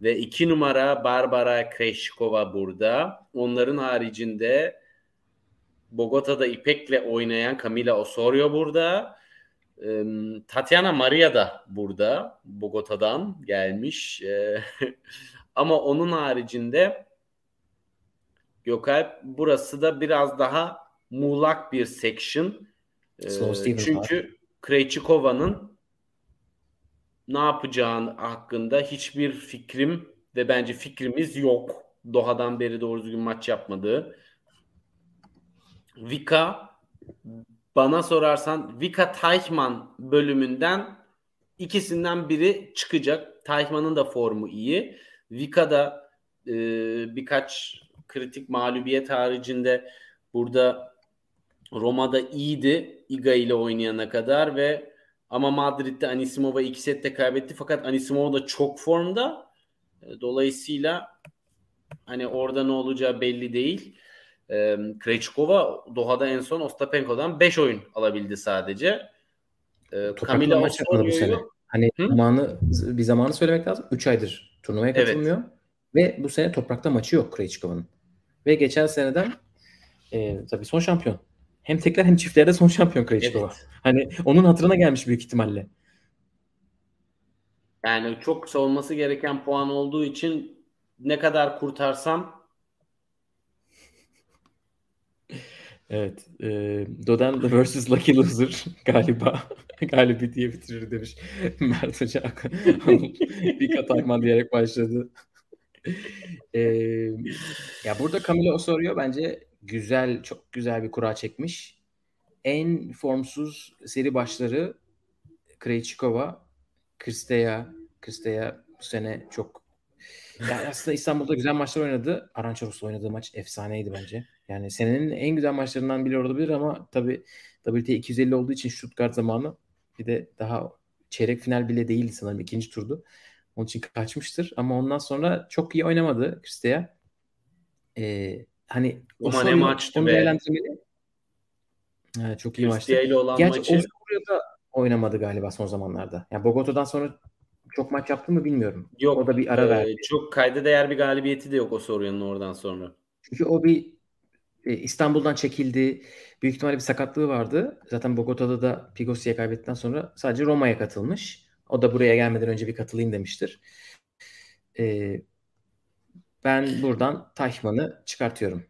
Ve 2 numara Barbara Kreshkova burada. Onların haricinde Bogota'da İpek'le oynayan Camila Osorio burada. Tatiana Maria da burada Bogota'dan gelmiş. <laughs> Ama onun haricinde Gökalp burası da biraz daha muğlak bir section. Çünkü Krejcikova'nın ne yapacağın hakkında hiçbir fikrim ve bence fikrimiz yok. Doha'dan beri doğru düzgün maç yapmadığı. Vika bana sorarsan Vika Teichmann bölümünden ikisinden biri çıkacak. Teichmann'ın da formu iyi. Vika da e, birkaç kritik mağlubiyet haricinde burada Roma'da iyiydi Iga ile oynayana kadar ve ama Madrid'de Anisimova iki sette kaybetti fakat Anisimova da çok formda. E, dolayısıyla hani orada ne olacağı belli değil. E, Krejcikova Doha'da en son Ostapenko'dan 5 oyun alabildi sadece. E, Camila maç yapmadı bu sene. Hani Hı? zamanı bir zamanı söylemek lazım. 3 aydır turnuvaya katılmıyor. Evet. Ve bu sene toprakta maçı yok Krejcikova'nın. Ve geçen seneden e, tabii son şampiyon. Hem tekrar hem çiftlerde son şampiyon Krejcikova. Evet. Hani onun hatırına gelmiş büyük ihtimalle. Yani çok savunması gereken puan olduğu için ne kadar kurtarsam Evet. E, Dodan vs. Lucky Loser galiba <laughs> galibi diye bitirir demiş <laughs> Mert Hoca. <laughs> bir kat diyerek başladı. e, ya burada Camilo Osorio bence güzel, çok güzel bir kura çekmiş. En formsuz seri başları Krejcikova, Kristeya. Kristeya bu sene çok yani aslında İstanbul'da güzel maçlar oynadı. Arançaros'la oynadığı maç efsaneydi bence. Yani senenin en güzel maçlarından biri olabilir ama tabii WT 250 olduğu için Stuttgart zamanı bir de daha çeyrek final bile değildi sanırım ikinci turdu. Onun için kaçmıştır. Ama ondan sonra çok iyi oynamadı Kristeya. Ee, hani Ama ne maçtı be. Değerlendirmeli. Evet, çok iyi maçtı. Gerçi maçı... Osoria'da oynamadı galiba son zamanlarda. Yani Bogota'dan sonra çok maç yaptı mı bilmiyorum. Yok. O da bir ara e, verdi. Çok kayda değer bir galibiyeti de yok o Soria'nın oradan sonra. Çünkü o bir e, İstanbul'dan çekildi. Büyük ihtimalle bir sakatlığı vardı. Zaten Bogota'da da Pigosi'ye kaybettikten sonra sadece Roma'ya katılmış. O da buraya gelmeden önce bir katılayım demiştir. Ee, ben buradan Tayfman'ı çıkartıyorum.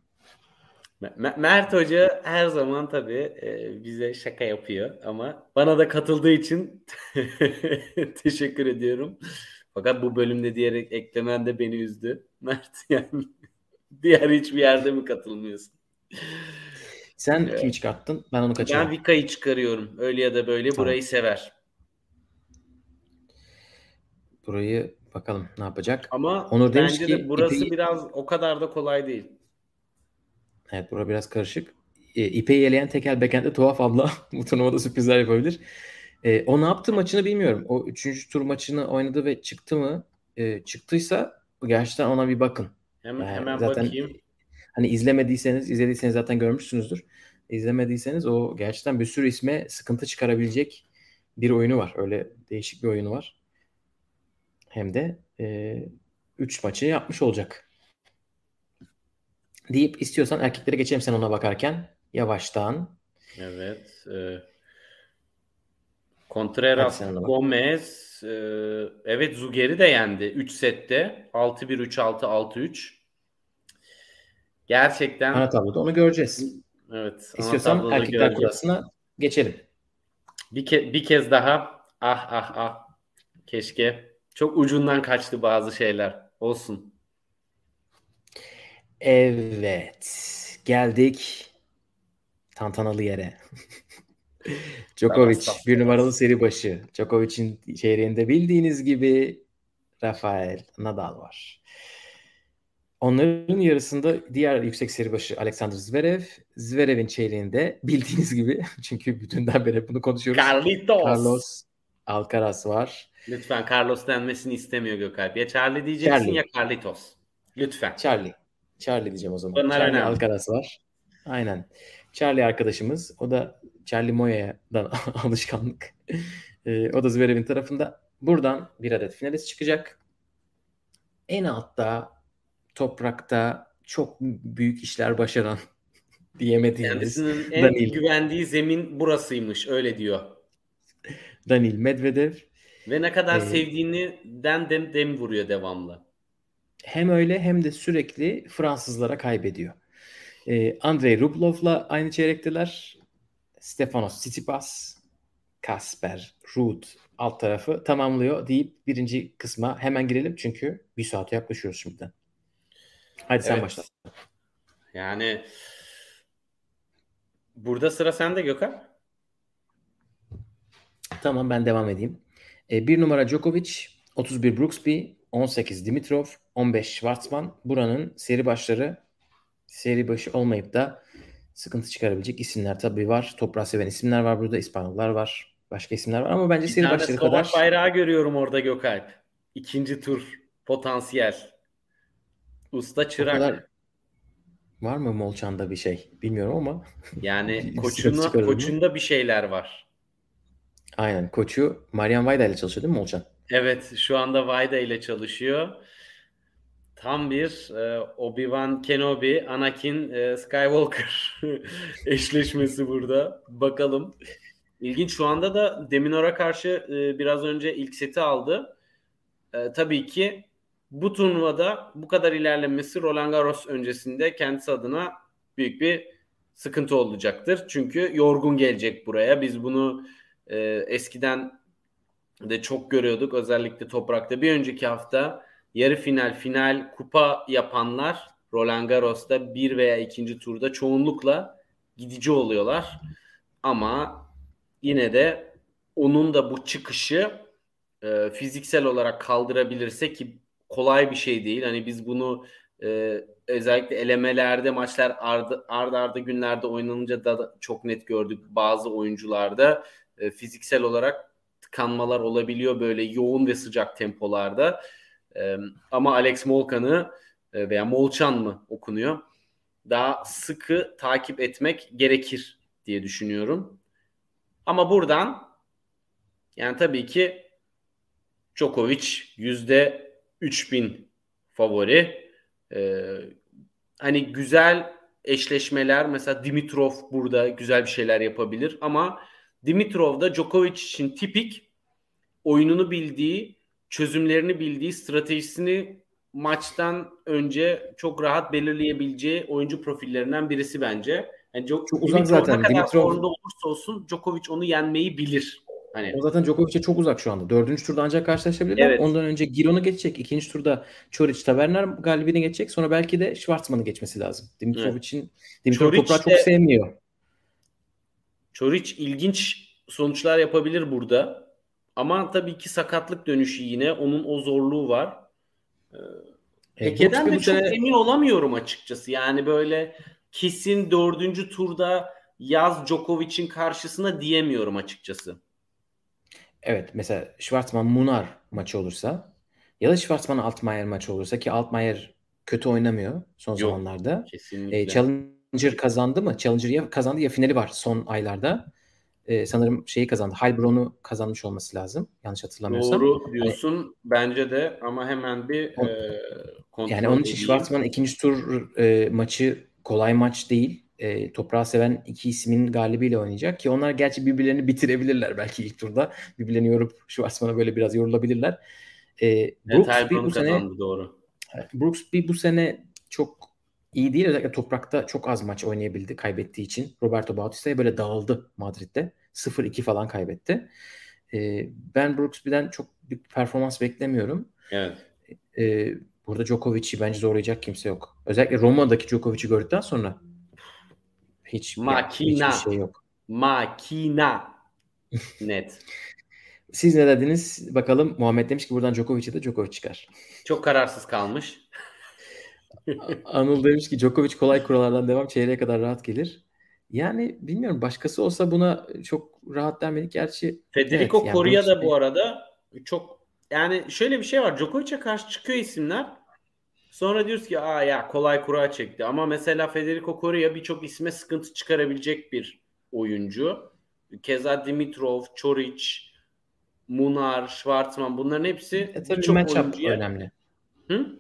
Mert Hoca her zaman tabii e, bize şaka yapıyor ama bana da katıldığı için <laughs> teşekkür ediyorum. Fakat bu bölümde diyerek eklemen de beni üzdü. <laughs> Mert yani diğer hiçbir yerde mi katılmıyorsun? Sen evet. kimi çıkarttın? Ben onu kaçırdım. Ben Vika'yı çıkarıyorum. Öyle ya da böyle tamam. burayı sever. Burayı bakalım ne yapacak. Ama Onur bence demiş ki, de burası ipi... biraz o kadar da kolay değil. Evet bura biraz karışık. E, İpeyi eleyen tekel bekende tuhaf abla <laughs> bu turnuvada sürprizler yapabilir. E, o ne yaptı maçını bilmiyorum. O üçüncü tur maçını oynadı ve çıktı mı? E, çıktıysa gerçekten ona bir bakın. Hemen, yani hemen zaten, bakayım. Hani izlemediyseniz, izlediyseniz zaten görmüşsünüzdür. İzlemediyseniz o gerçekten bir sürü isme sıkıntı çıkarabilecek bir oyunu var. Öyle değişik bir oyunu var. Hem de 3 e, maçı yapmış olacak deyip istiyorsan erkeklere geçelim sen ona bakarken. Yavaştan. Evet. E, Contreras, Gomez, e, evet Zugeri de yendi 3 sette. 6-1, 3-6, 6-3. Gerçekten. Ana tabloda onu göreceğiz. Evet. İstiyorsan erkekler göreceğiz. kurasına geçelim. Bir, ke- bir kez daha ah ah ah keşke. Çok ucundan kaçtı bazı şeyler. Olsun. Evet. Geldik tantanalı yere. <laughs> Djokovic bir numaralı seri başı. Djokovic'in çeyreğinde bildiğiniz gibi Rafael Nadal var. Onların yarısında diğer yüksek seri başı Alexander Zverev. Zverev'in çeyreğinde bildiğiniz gibi <laughs> çünkü bütünden beri bunu konuşuyoruz. Carlitos. Carlos Alcaraz var. Lütfen Carlos denmesini istemiyor Gökalp. Ya Charlie diyeceksin Charlie. ya Carlitos. Lütfen. Charlie. Charlie diyeceğim o zaman. Bunlar Charlie önemli. Alcaraz var. Aynen. Charlie arkadaşımız. O da Charlie Moya'dan <laughs> alışkanlık. ee, o da Zverev'in tarafında. Buradan bir adet finalist çıkacak. En altta toprakta çok büyük işler başaran <laughs> diyemediğimiz Kendisinin en Danil. güvendiği zemin burasıymış öyle diyor. Danil Medvedev. Ve ne kadar ee, sevdiğinden dem, dem vuruyor devamlı hem öyle hem de sürekli Fransızlara kaybediyor. Ee, Andrei Rublov'la aynı çeyrekteler. Stefanos Tsitsipas, Kasper, Ruud alt tarafı tamamlıyor deyip birinci kısma hemen girelim çünkü bir saate yaklaşıyoruz şimdiden. Hadi sen evet. başla. Yani burada sıra sende Gökhan. Tamam ben devam edeyim. Ee, bir numara Djokovic, 31 Brooksby, 18 Dimitrov, 15 Schwarzman buranın seri başları seri başı olmayıp da sıkıntı çıkarabilecek isimler tabii var. Toprağı seven isimler var burada. İspanyollar var. Başka isimler var ama bence bir seri başları kadar. bayrağı görüyorum orada Gökalp. İkinci tur potansiyel. Usta çırak. Kadar, Var mı Molchan'da bir şey? Bilmiyorum ama. Yani <laughs> koçuna, koçunda bir şeyler var. Aynen. Koçu Marian Vayda ile çalışıyor değil mi Molchan? Evet. Şu anda Vayda ile çalışıyor. Tam bir e, Obi-Wan Kenobi, Anakin e, Skywalker <laughs> eşleşmesi burada. Bakalım. İlginç. Şu anda da Deminor'a karşı e, biraz önce ilk seti aldı. E, tabii ki bu turnuvada bu kadar ilerlemesi Roland Garros öncesinde kendisi adına büyük bir sıkıntı olacaktır. Çünkü yorgun gelecek buraya. Biz bunu e, eskiden de çok görüyorduk. Özellikle toprakta. Bir önceki hafta yarı final, final, kupa yapanlar Roland Garros'ta bir veya ikinci turda çoğunlukla gidici oluyorlar. Ama yine de onun da bu çıkışı e, fiziksel olarak kaldırabilirse ki kolay bir şey değil. Hani biz bunu e, özellikle elemelerde maçlar ardı, ardı ardı günlerde oynanınca da çok net gördük bazı oyuncularda e, fiziksel olarak tıkanmalar olabiliyor böyle yoğun ve sıcak tempolarda. E, ama Alex Molkan'ı e, veya Molchan mı okunuyor? Daha sıkı takip etmek gerekir diye düşünüyorum. Ama buradan yani tabii ki Djokovic yüzde 3000 favori. Ee, hani güzel eşleşmeler mesela Dimitrov burada güzel bir şeyler yapabilir ama Dimitrov da Djokovic için tipik oyununu bildiği, çözümlerini bildiği, stratejisini maçtan önce çok rahat belirleyebileceği oyuncu profillerinden birisi bence. Yani çok, çok uzak zaten. Ne kadar Dimitrov... formda olursa olsun Djokovic onu yenmeyi bilir. Hani o zaten Djokovic'e çok uzak şu anda. Dördüncü turda ancak karşılaşabilirler. Evet. Ondan önce Giron'u geçecek. İkinci turda Çoric, Taverner galibini geçecek. Sonra belki de Schwartzman'ı geçmesi lazım. Dimitrovic'in evet. Dimitrov toprağı çok sevmiyor. Çoric ilginç sonuçlar yapabilir burada. Ama tabii ki sakatlık dönüşü yine. Onun o zorluğu var. Ee, Peke'den de çok emin olamıyorum açıkçası. Yani böyle kesin dördüncü turda yaz Djokovic'in karşısına diyemiyorum açıkçası. Evet mesela Schwartzman Munar maçı olursa ya da Schwartzman Altmaier maçı olursa ki Altmaier kötü oynamıyor son Yok, zamanlarda. Kesinlikle. E, Challenger kazandı mı? Challenger ya kazandı ya finali var son aylarda. E, sanırım şeyi kazandı. Heilbronn'u kazanmış olması lazım. Yanlış hatırlamıyorsam. Doğru diyorsun. Hani, Bence de ama hemen bir o, e, kontrol Yani onun için Schwartzman ikinci tur e, maçı kolay maç değil e, toprağı seven iki ismin galibiyle oynayacak ki onlar gerçi birbirlerini bitirebilirler belki ilk turda. Birbirlerini yorup Schwarzman'a böyle biraz yorulabilirler. E, Brooks evet, bir bu sene doğru. Brooks bir bu sene çok iyi değil. Özellikle toprakta çok az maç oynayabildi kaybettiği için. Roberto Bautista'ya böyle dağıldı Madrid'de. 0-2 falan kaybetti. E, ben Brooks birden çok bir performans beklemiyorum. Evet. E, burada Djokovic'i bence zorlayacak kimse yok. Özellikle Roma'daki Djokovic'i gördükten sonra hiç makina. Hiçbir şey yok. Makina. <laughs> Net. Siz ne dediniz? Bakalım Muhammed demiş ki buradan Djokovic'e de Djokovic çıkar. Çok kararsız kalmış. Anıl demiş ki Djokovic kolay kurallardan devam çeyreğe kadar rahat gelir. Yani bilmiyorum başkası olsa buna çok rahat denmedik. Gerçi Federico evet, yani Coria da bu arada çok yani şöyle bir şey var. Djokovic'e karşı çıkıyor isimler. Sonra diyoruz ki aa ya kolay kura çekti. Ama mesela Federico Correa birçok isme sıkıntı çıkarabilecek bir oyuncu. Keza Dimitrov, Çoric, Munar, Schwartzman bunların hepsi e, tabii birçok oyuncuya... önemli. Hı?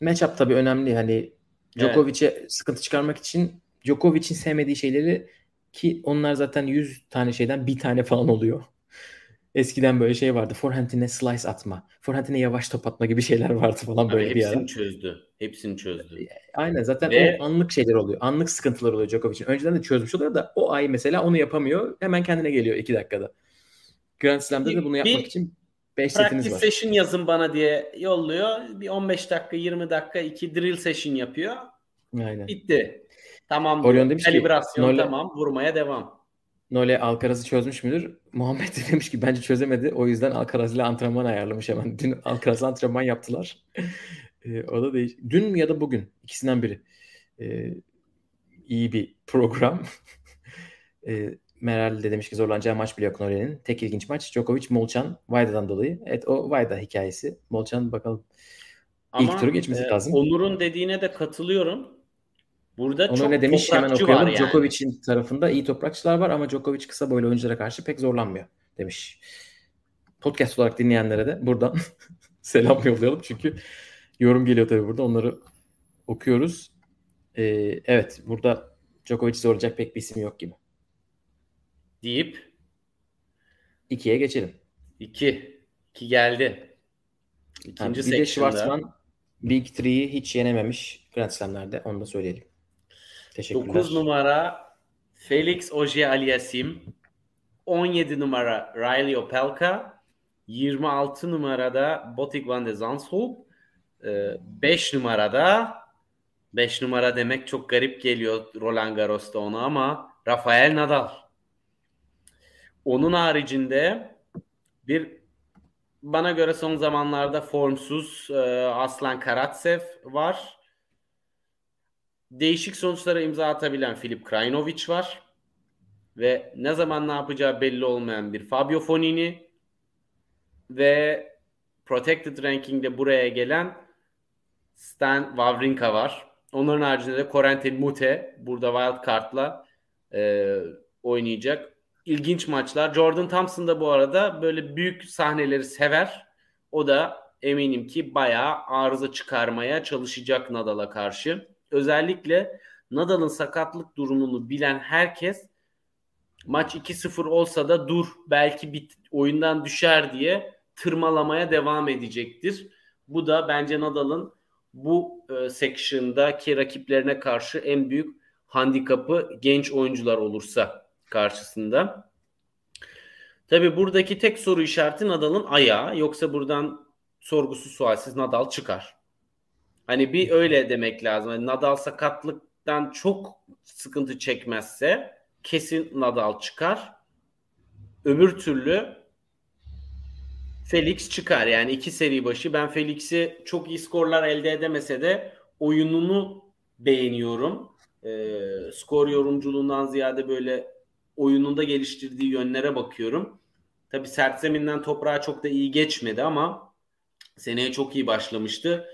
Matchup tabii önemli. Hani Djokovic'e evet. sıkıntı çıkarmak için Djokovic'in sevmediği şeyleri ki onlar zaten 100 tane şeyden bir tane falan oluyor. Eskiden böyle şey vardı. Forehand'ine slice atma. Forehand'ine yavaş top atma gibi şeyler vardı falan böyle bir ara. Hepsini çözdü. Hepsini çözdü. Aynen zaten Ve... o anlık şeyler oluyor. Anlık sıkıntılar oluyor Djokovic'in. Önceden de çözmüş oluyor da o ay mesela onu yapamıyor. Hemen kendine geliyor iki dakikada. Grand Slam'da da bunu yapmak bir, için 5 setiniz var. session yazın bana diye yolluyor. Bir 15 dakika 20 dakika iki drill session yapıyor. Aynen. Bitti. Tamam. Orion demiş Kalibrasyon ki, tamam. Vurmaya devam. Nole Alcaraz'ı çözmüş müdür? <laughs> Muhammed de demiş ki bence çözemedi. O yüzden Alcaraz ile antrenman ayarlamış hemen. Dün Alcaraz antrenman yaptılar. <laughs> e, o da değiş. Dün ya da bugün ikisinden biri. E, iyi bir program. <laughs> e, Meral de demiş ki zorlanacağı maç bile yok Nole'nin. Tek ilginç maç Djokovic Molchan Vayda'dan dolayı. Evet o Vayda hikayesi. Molchan bakalım Ama, ilk turu geçmesi e, lazım. Onur'un dediğine de katılıyorum. Burada Onu çok ne demiş hemen okuyalım. yani. Djokovic'in tarafında iyi toprakçılar var ama Djokovic kısa boylu oyunculara karşı pek zorlanmıyor demiş. Podcast olarak dinleyenlere de buradan <laughs> selam yollayalım çünkü yorum geliyor tabii burada onları okuyoruz. Ee, evet burada Djokovic zorlayacak pek bir isim yok gibi. Deyip İkiye geçelim. 2 2 geldi. İkinci bir de section'da Schwartzman Big Three'yi hiç yenememiş Grand Slam'lerde. Onu da söyleyelim. Teşekkürler. 9 numara Felix Auger Aliassime 17 numara Riley Opelka 26 numarada Botic van de Zandschulp 5 numarada 5 numara demek çok garip geliyor Roland Garros'ta ona ama Rafael Nadal. Onun haricinde bir bana göre son zamanlarda formsuz e, Aslan Karatsev var. Değişik sonuçlara imza atabilen Filip Krajinovic var. Ve ne zaman ne yapacağı belli olmayan bir Fabio Fonini ve Protected Ranking'de buraya gelen Stan Wawrinka var. Onların haricinde de Corentin Mute burada wild card'la e, oynayacak. İlginç maçlar. Jordan Thompson da bu arada böyle büyük sahneleri sever. O da eminim ki bayağı arıza çıkarmaya çalışacak Nadal'a karşı. Özellikle Nadal'ın sakatlık durumunu bilen herkes maç 2-0 olsa da dur belki bit, oyundan düşer diye tırmalamaya devam edecektir. Bu da bence Nadal'ın bu e, section'daki rakiplerine karşı en büyük handikapı genç oyuncular olursa karşısında. Tabi buradaki tek soru işareti Nadal'ın ayağı. Yoksa buradan sorgusuz sualsiz Nadal çıkar. Hani bir öyle demek lazım. Yani Nadal sakatlıktan çok sıkıntı çekmezse kesin Nadal çıkar. Öbür türlü Felix çıkar. Yani iki seri başı. Ben Felix'i çok iyi skorlar elde edemese de oyununu beğeniyorum. E, skor yorumculuğundan ziyade böyle oyununda geliştirdiği yönlere bakıyorum. Tabi sert zeminden toprağa çok da iyi geçmedi ama seneye çok iyi başlamıştı.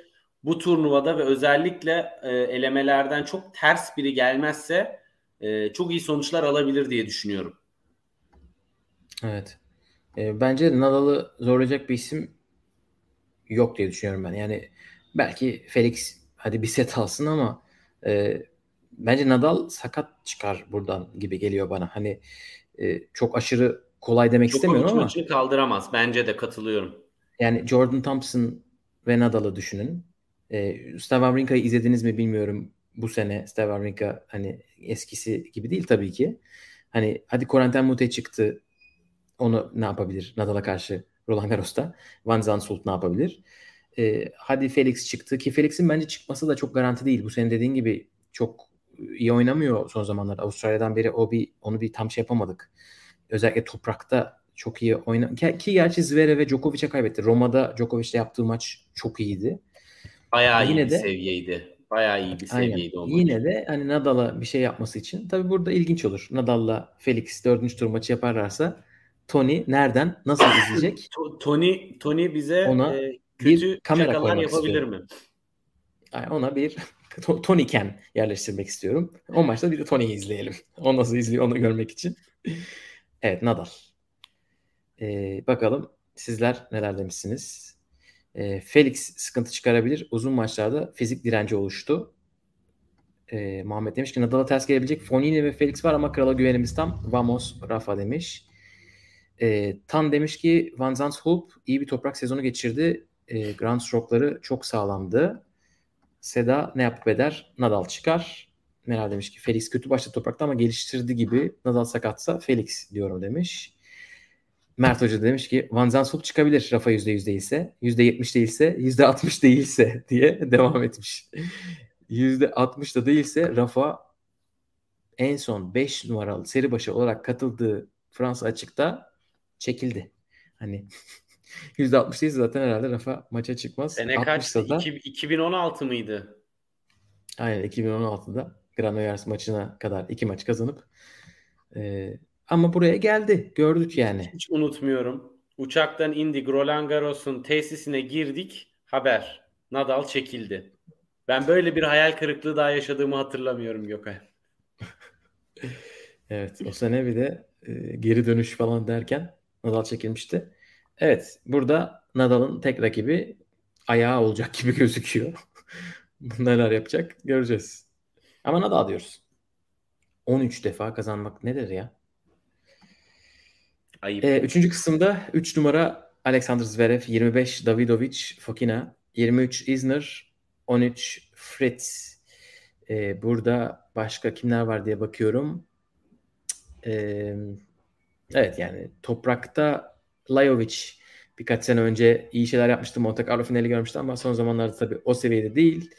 Bu turnuvada ve özellikle e, elemelerden çok ters biri gelmezse e, çok iyi sonuçlar alabilir diye düşünüyorum. Evet. E, bence Nadal'ı zorlayacak bir isim yok diye düşünüyorum ben. Yani belki Felix hadi bir set alsın ama e, bence Nadal sakat çıkar buradan gibi geliyor bana. Hani e, çok aşırı kolay demek istemiyorum ama maçını kaldıramaz. Bence de katılıyorum. yani Jordan Thompson ve Nadal'ı düşünün. E, Steve Wawrinka'yı izlediniz mi bilmiyorum bu sene. Steve Wawrinka hani eskisi gibi değil tabii ki. Hani hadi Corentin Mute çıktı. Onu ne yapabilir Nadal'a karşı Roland Garros'ta? Van Zandschulp ne yapabilir? E, hadi Felix çıktı ki Felix'in bence çıkması da çok garanti değil. Bu senin dediğin gibi çok iyi oynamıyor son zamanlarda. Avustralya'dan beri o bir onu bir tam şey yapamadık. Özellikle toprakta çok iyi oyna ki, ki gerçi Zverev ve Djokovic'e kaybetti. Roma'da Djokovic'le yaptığı maç çok iyiydi. Bayağı Yine iyi bir de- seviyeydi. Bayağı iyi bir Aynen. seviyeydi o maç. Yine de hani Nadal'a bir şey yapması için tabii burada ilginç olur. Nadal'la Felix dördüncü tur maçı yaparlarsa Tony nereden nasıl <coughs> izleyecek? To- Tony Tony bize Ona e, bir kötü kamera şakalar yapabilir istiyorum. mi? Yani ona bir <laughs> Tony Ken yerleştirmek istiyorum. O maçta bir de Tony'yi izleyelim. O nasıl izliyor onu görmek için. <laughs> Evet Nadal. Ee, bakalım sizler neler demişsiniz? Ee, Felix sıkıntı çıkarabilir. Uzun maçlarda fizik direnci oluştu. Ee, Muhammed demiş ki Nadal'a ters gelebilecek Fonini ve Felix var ama krala güvenimiz tam. Vamos Rafa demiş. Ee, Tan demiş ki Van Zandschulp iyi bir toprak sezonu geçirdi. Ee, Grand Stroke'ları çok sağlamdı. Seda ne yapıp eder? Nadal çıkar. Meral demiş ki Felix kötü başladı toprakta ama geliştirdi gibi. Nadal sakatsa Felix diyorum demiş. Mert Hoca demiş ki Van Zandschulp çıkabilir Rafa %100 değilse. %70 değilse, %60 değilse <laughs> diye devam etmiş. %60 da değilse Rafa en son 5 numaralı seri başı olarak katıldığı Fransa açıkta çekildi. Hani <laughs> <laughs> %60 değilse zaten herhalde Rafa maça çıkmaz. Sene 60'sa kaçtı? da İki- 2016 mıydı? Aynen 2016'da Granollers maçına kadar iki maç kazanıp e, ama buraya geldi. Gördük yani. Hiç unutmuyorum. Uçaktan indik Roland Garros'un tesisine girdik. Haber. Nadal çekildi. Ben böyle bir hayal kırıklığı daha yaşadığımı hatırlamıyorum Gökay. <laughs> evet o sene bir de e, geri dönüş falan derken Nadal çekilmişti. Evet burada Nadal'ın tek rakibi ayağı olacak gibi <laughs> gözüküyor. Neler yapacak göreceğiz. Ama Nadal diyoruz. 13 defa kazanmak nedir ya? Ayıp. Ee, üçüncü kısımda 3 numara Alexander Zverev, 25 Davidovic Fokina, 23 Isner, 13 Fritz. Ee, burada başka kimler var diye bakıyorum. Ee, evet yani toprakta Lajovic birkaç sene önce iyi şeyler yapmıştı. Monte Carlo finali görmüştü ama son zamanlarda tabii o seviyede değil.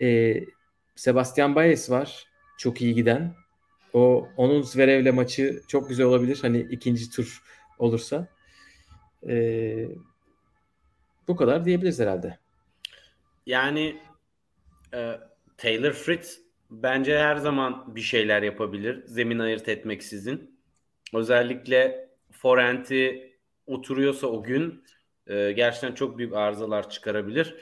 Ee, Sebastian Baez var. Çok iyi giden. O onun Zverev'le maçı çok güzel olabilir. Hani ikinci tur olursa. Ee, bu kadar diyebiliriz herhalde. Yani e, Taylor Fritz bence her zaman bir şeyler yapabilir. Zemin ayırt etmeksizin. Özellikle forenti oturuyorsa o gün e, gerçekten çok büyük arızalar çıkarabilir.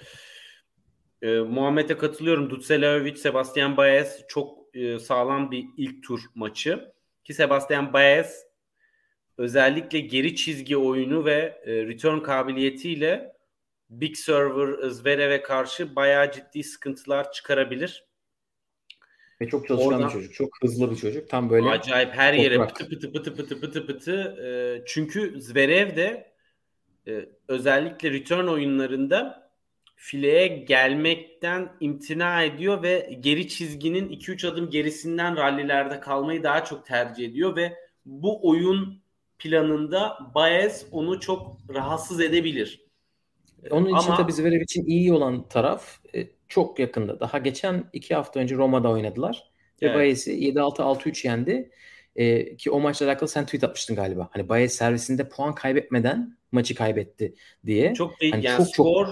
E, Muhammed'e katılıyorum. Dutselajovic, Sebastian Baez çok e, sağlam bir ilk tur maçı. Ki Sebastian Baez özellikle geri çizgi oyunu ve e, return kabiliyetiyle Big Server Zverev'e karşı bayağı ciddi sıkıntılar çıkarabilir. Ve çok çalışkan Oradan, bir çocuk. Çok hızlı bir çocuk. Tam böyle acayip her yere toprak. pıtı pıtı pıtı pıtı pıtı pıtı. E, çünkü Zverev de e, özellikle return oyunlarında fileye gelmekten imtina ediyor ve geri çizginin 2-3 adım gerisinden rallilerde kalmayı daha çok tercih ediyor ve bu oyun planında Baez onu çok rahatsız edebilir. Onun için Ama... tabii Zverev için iyi olan taraf e, çok yakında. Daha geçen iki hafta önce Roma'da oynadılar. Ve evet. Baez'i 7-6-6-3 yendi. Ee, ki o maçla alakalı sen tweet atmıştın galiba. Hani Baez servisinde puan kaybetmeden maçı kaybetti diye. Çok değil. Hani yani çok, skor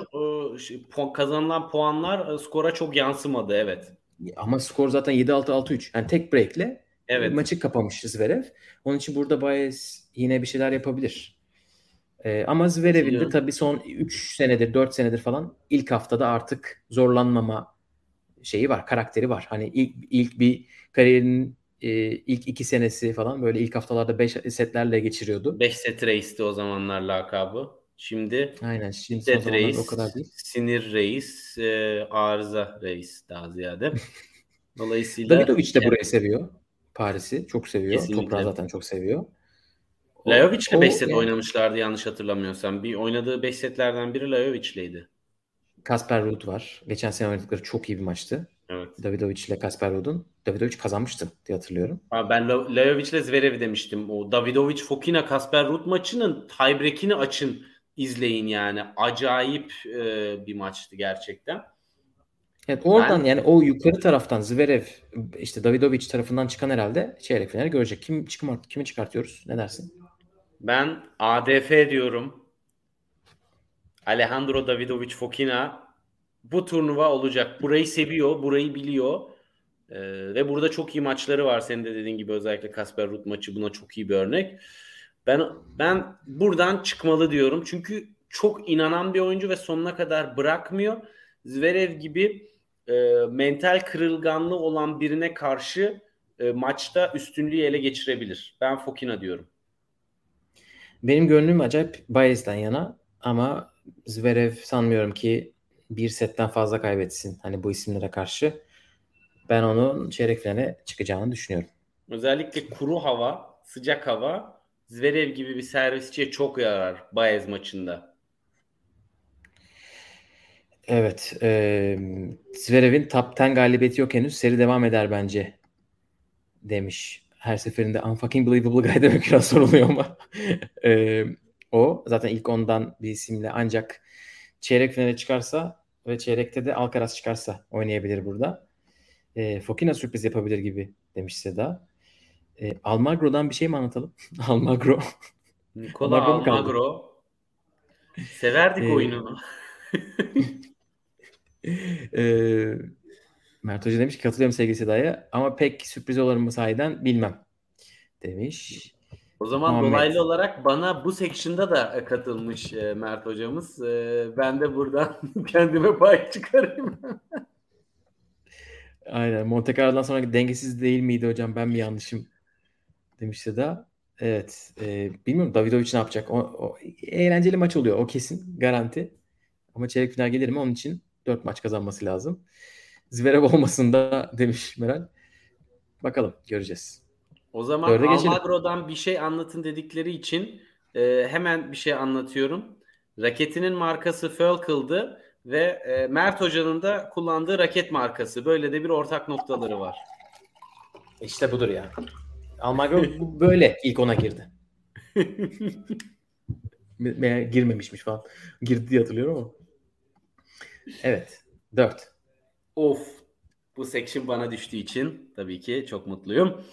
çok... E, kazanılan puanlar e, skora çok yansımadı evet. Ama skor zaten 7-6-6-3. Yani tek break'le evet. maçı kapamış Zverev. Onun için burada Baez yine bir şeyler yapabilir. Ee, ama Zverev'in de tabii son 3 senedir 4 senedir falan ilk haftada artık zorlanmama şeyi var, karakteri var. Hani ilk, ilk bir kariyerinin e, ilk 2 senesi falan böyle ilk haftalarda 5 setlerle geçiriyordu. 5 set reis'ti o zamanlar lakabı. Şimdi Aynen şimdi set reis, o kadar değil. Sinir reis, e, arıza reis daha ziyade. <laughs> Dolayısıyla Davidovic de burayı seviyor. Paris'i çok seviyor. Kesinlikle. Toprağı zaten çok seviyor. Lajovic'le 5 set yani... oynamışlardı yanlış hatırlamıyorsam. Bir oynadığı 5 setlerden biri Lajovic'leydi. Kasper Ruud var. Geçen sene oynadıkları çok iyi bir maçtı. Evet. Davidovic ile Kasper Ruud'un. Davidovic kazanmıştı diye hatırlıyorum. Abi ben Lajovic ile Zverev demiştim. O Davidovic Fokina Kasper Ruud maçının tiebreak'ini açın izleyin yani. Acayip e, bir maçtı gerçekten. Evet oradan ben, yani o yukarı taraftan Zverev işte Davidovic tarafından çıkan herhalde çeyrek finali görecek. Kim çıkart kimi çıkartıyoruz? Ne dersin? Ben ADF diyorum. Alejandro Davidovic Fokina bu turnuva olacak. Burayı seviyor, burayı biliyor. Ee, ve burada çok iyi maçları var. Senin de dediğin gibi özellikle Kasper Ruud maçı buna çok iyi bir örnek. Ben ben buradan çıkmalı diyorum. Çünkü çok inanan bir oyuncu ve sonuna kadar bırakmıyor. Zverev gibi e, mental kırılganlığı olan birine karşı e, maçta üstünlüğü ele geçirebilir. Ben Fokina diyorum. Benim gönlüm acayip Bayez'den yana ama Zverev sanmıyorum ki bir setten fazla kaybetsin hani bu isimlere karşı. Ben onun çeyrek finale çıkacağını düşünüyorum. Özellikle kuru hava, sıcak hava Zverev gibi bir servisçiye çok yarar Bayez maçında. Evet. E, Zverev'in top 10 galibiyeti yok henüz. Seri devam eder bence demiş her seferinde unfucking believable guy <laughs> demek biraz soruluyor ama <laughs> e, o zaten ilk ondan bir isimle ancak çeyrek finale çıkarsa ve çeyrekte de Alcaraz çıkarsa oynayabilir burada. E, Fokina sürpriz yapabilir gibi demiş Seda. E, Almagro'dan bir şey mi anlatalım? <laughs> Almagro. Nikola Almagro. Almagro. Severdik e, oyunu. e, Mert Hoca demiş ki katılıyorum sevgili Seda'ya ama pek sürpriz olur mu sahiden bilmem demiş. O zaman Muhammed. dolaylı olarak bana bu section'da da katılmış e, Mert hocamız. E, ben de buradan <laughs> kendime pay çıkarayım. <laughs> Aynen. Monte Carlo'dan sonra dengesiz değil miydi hocam? Ben mi yanlışım demişti da. Evet. E, bilmiyorum Davidovic ne yapacak? O, o, eğlenceli maç oluyor. O kesin. Garanti. Ama çeyrek final gelir mi? Onun için 4 maç kazanması lazım. Zverev olmasın da demiş Meral. Bakalım göreceğiz. O zaman Almagro'dan bir şey anlatın dedikleri için e, hemen bir şey anlatıyorum. Raketinin markası Fölkel'dı ve e, Mert Hoca'nın da kullandığı raket markası. Böyle de bir ortak noktaları var. İşte budur ya. Almagro böyle ilk ona girdi. <laughs> Veya girmemişmiş falan. Girdi diye hatırlıyorum ama. Evet. 4. Of. Bu section bana düştüğü için tabii ki çok mutluyum.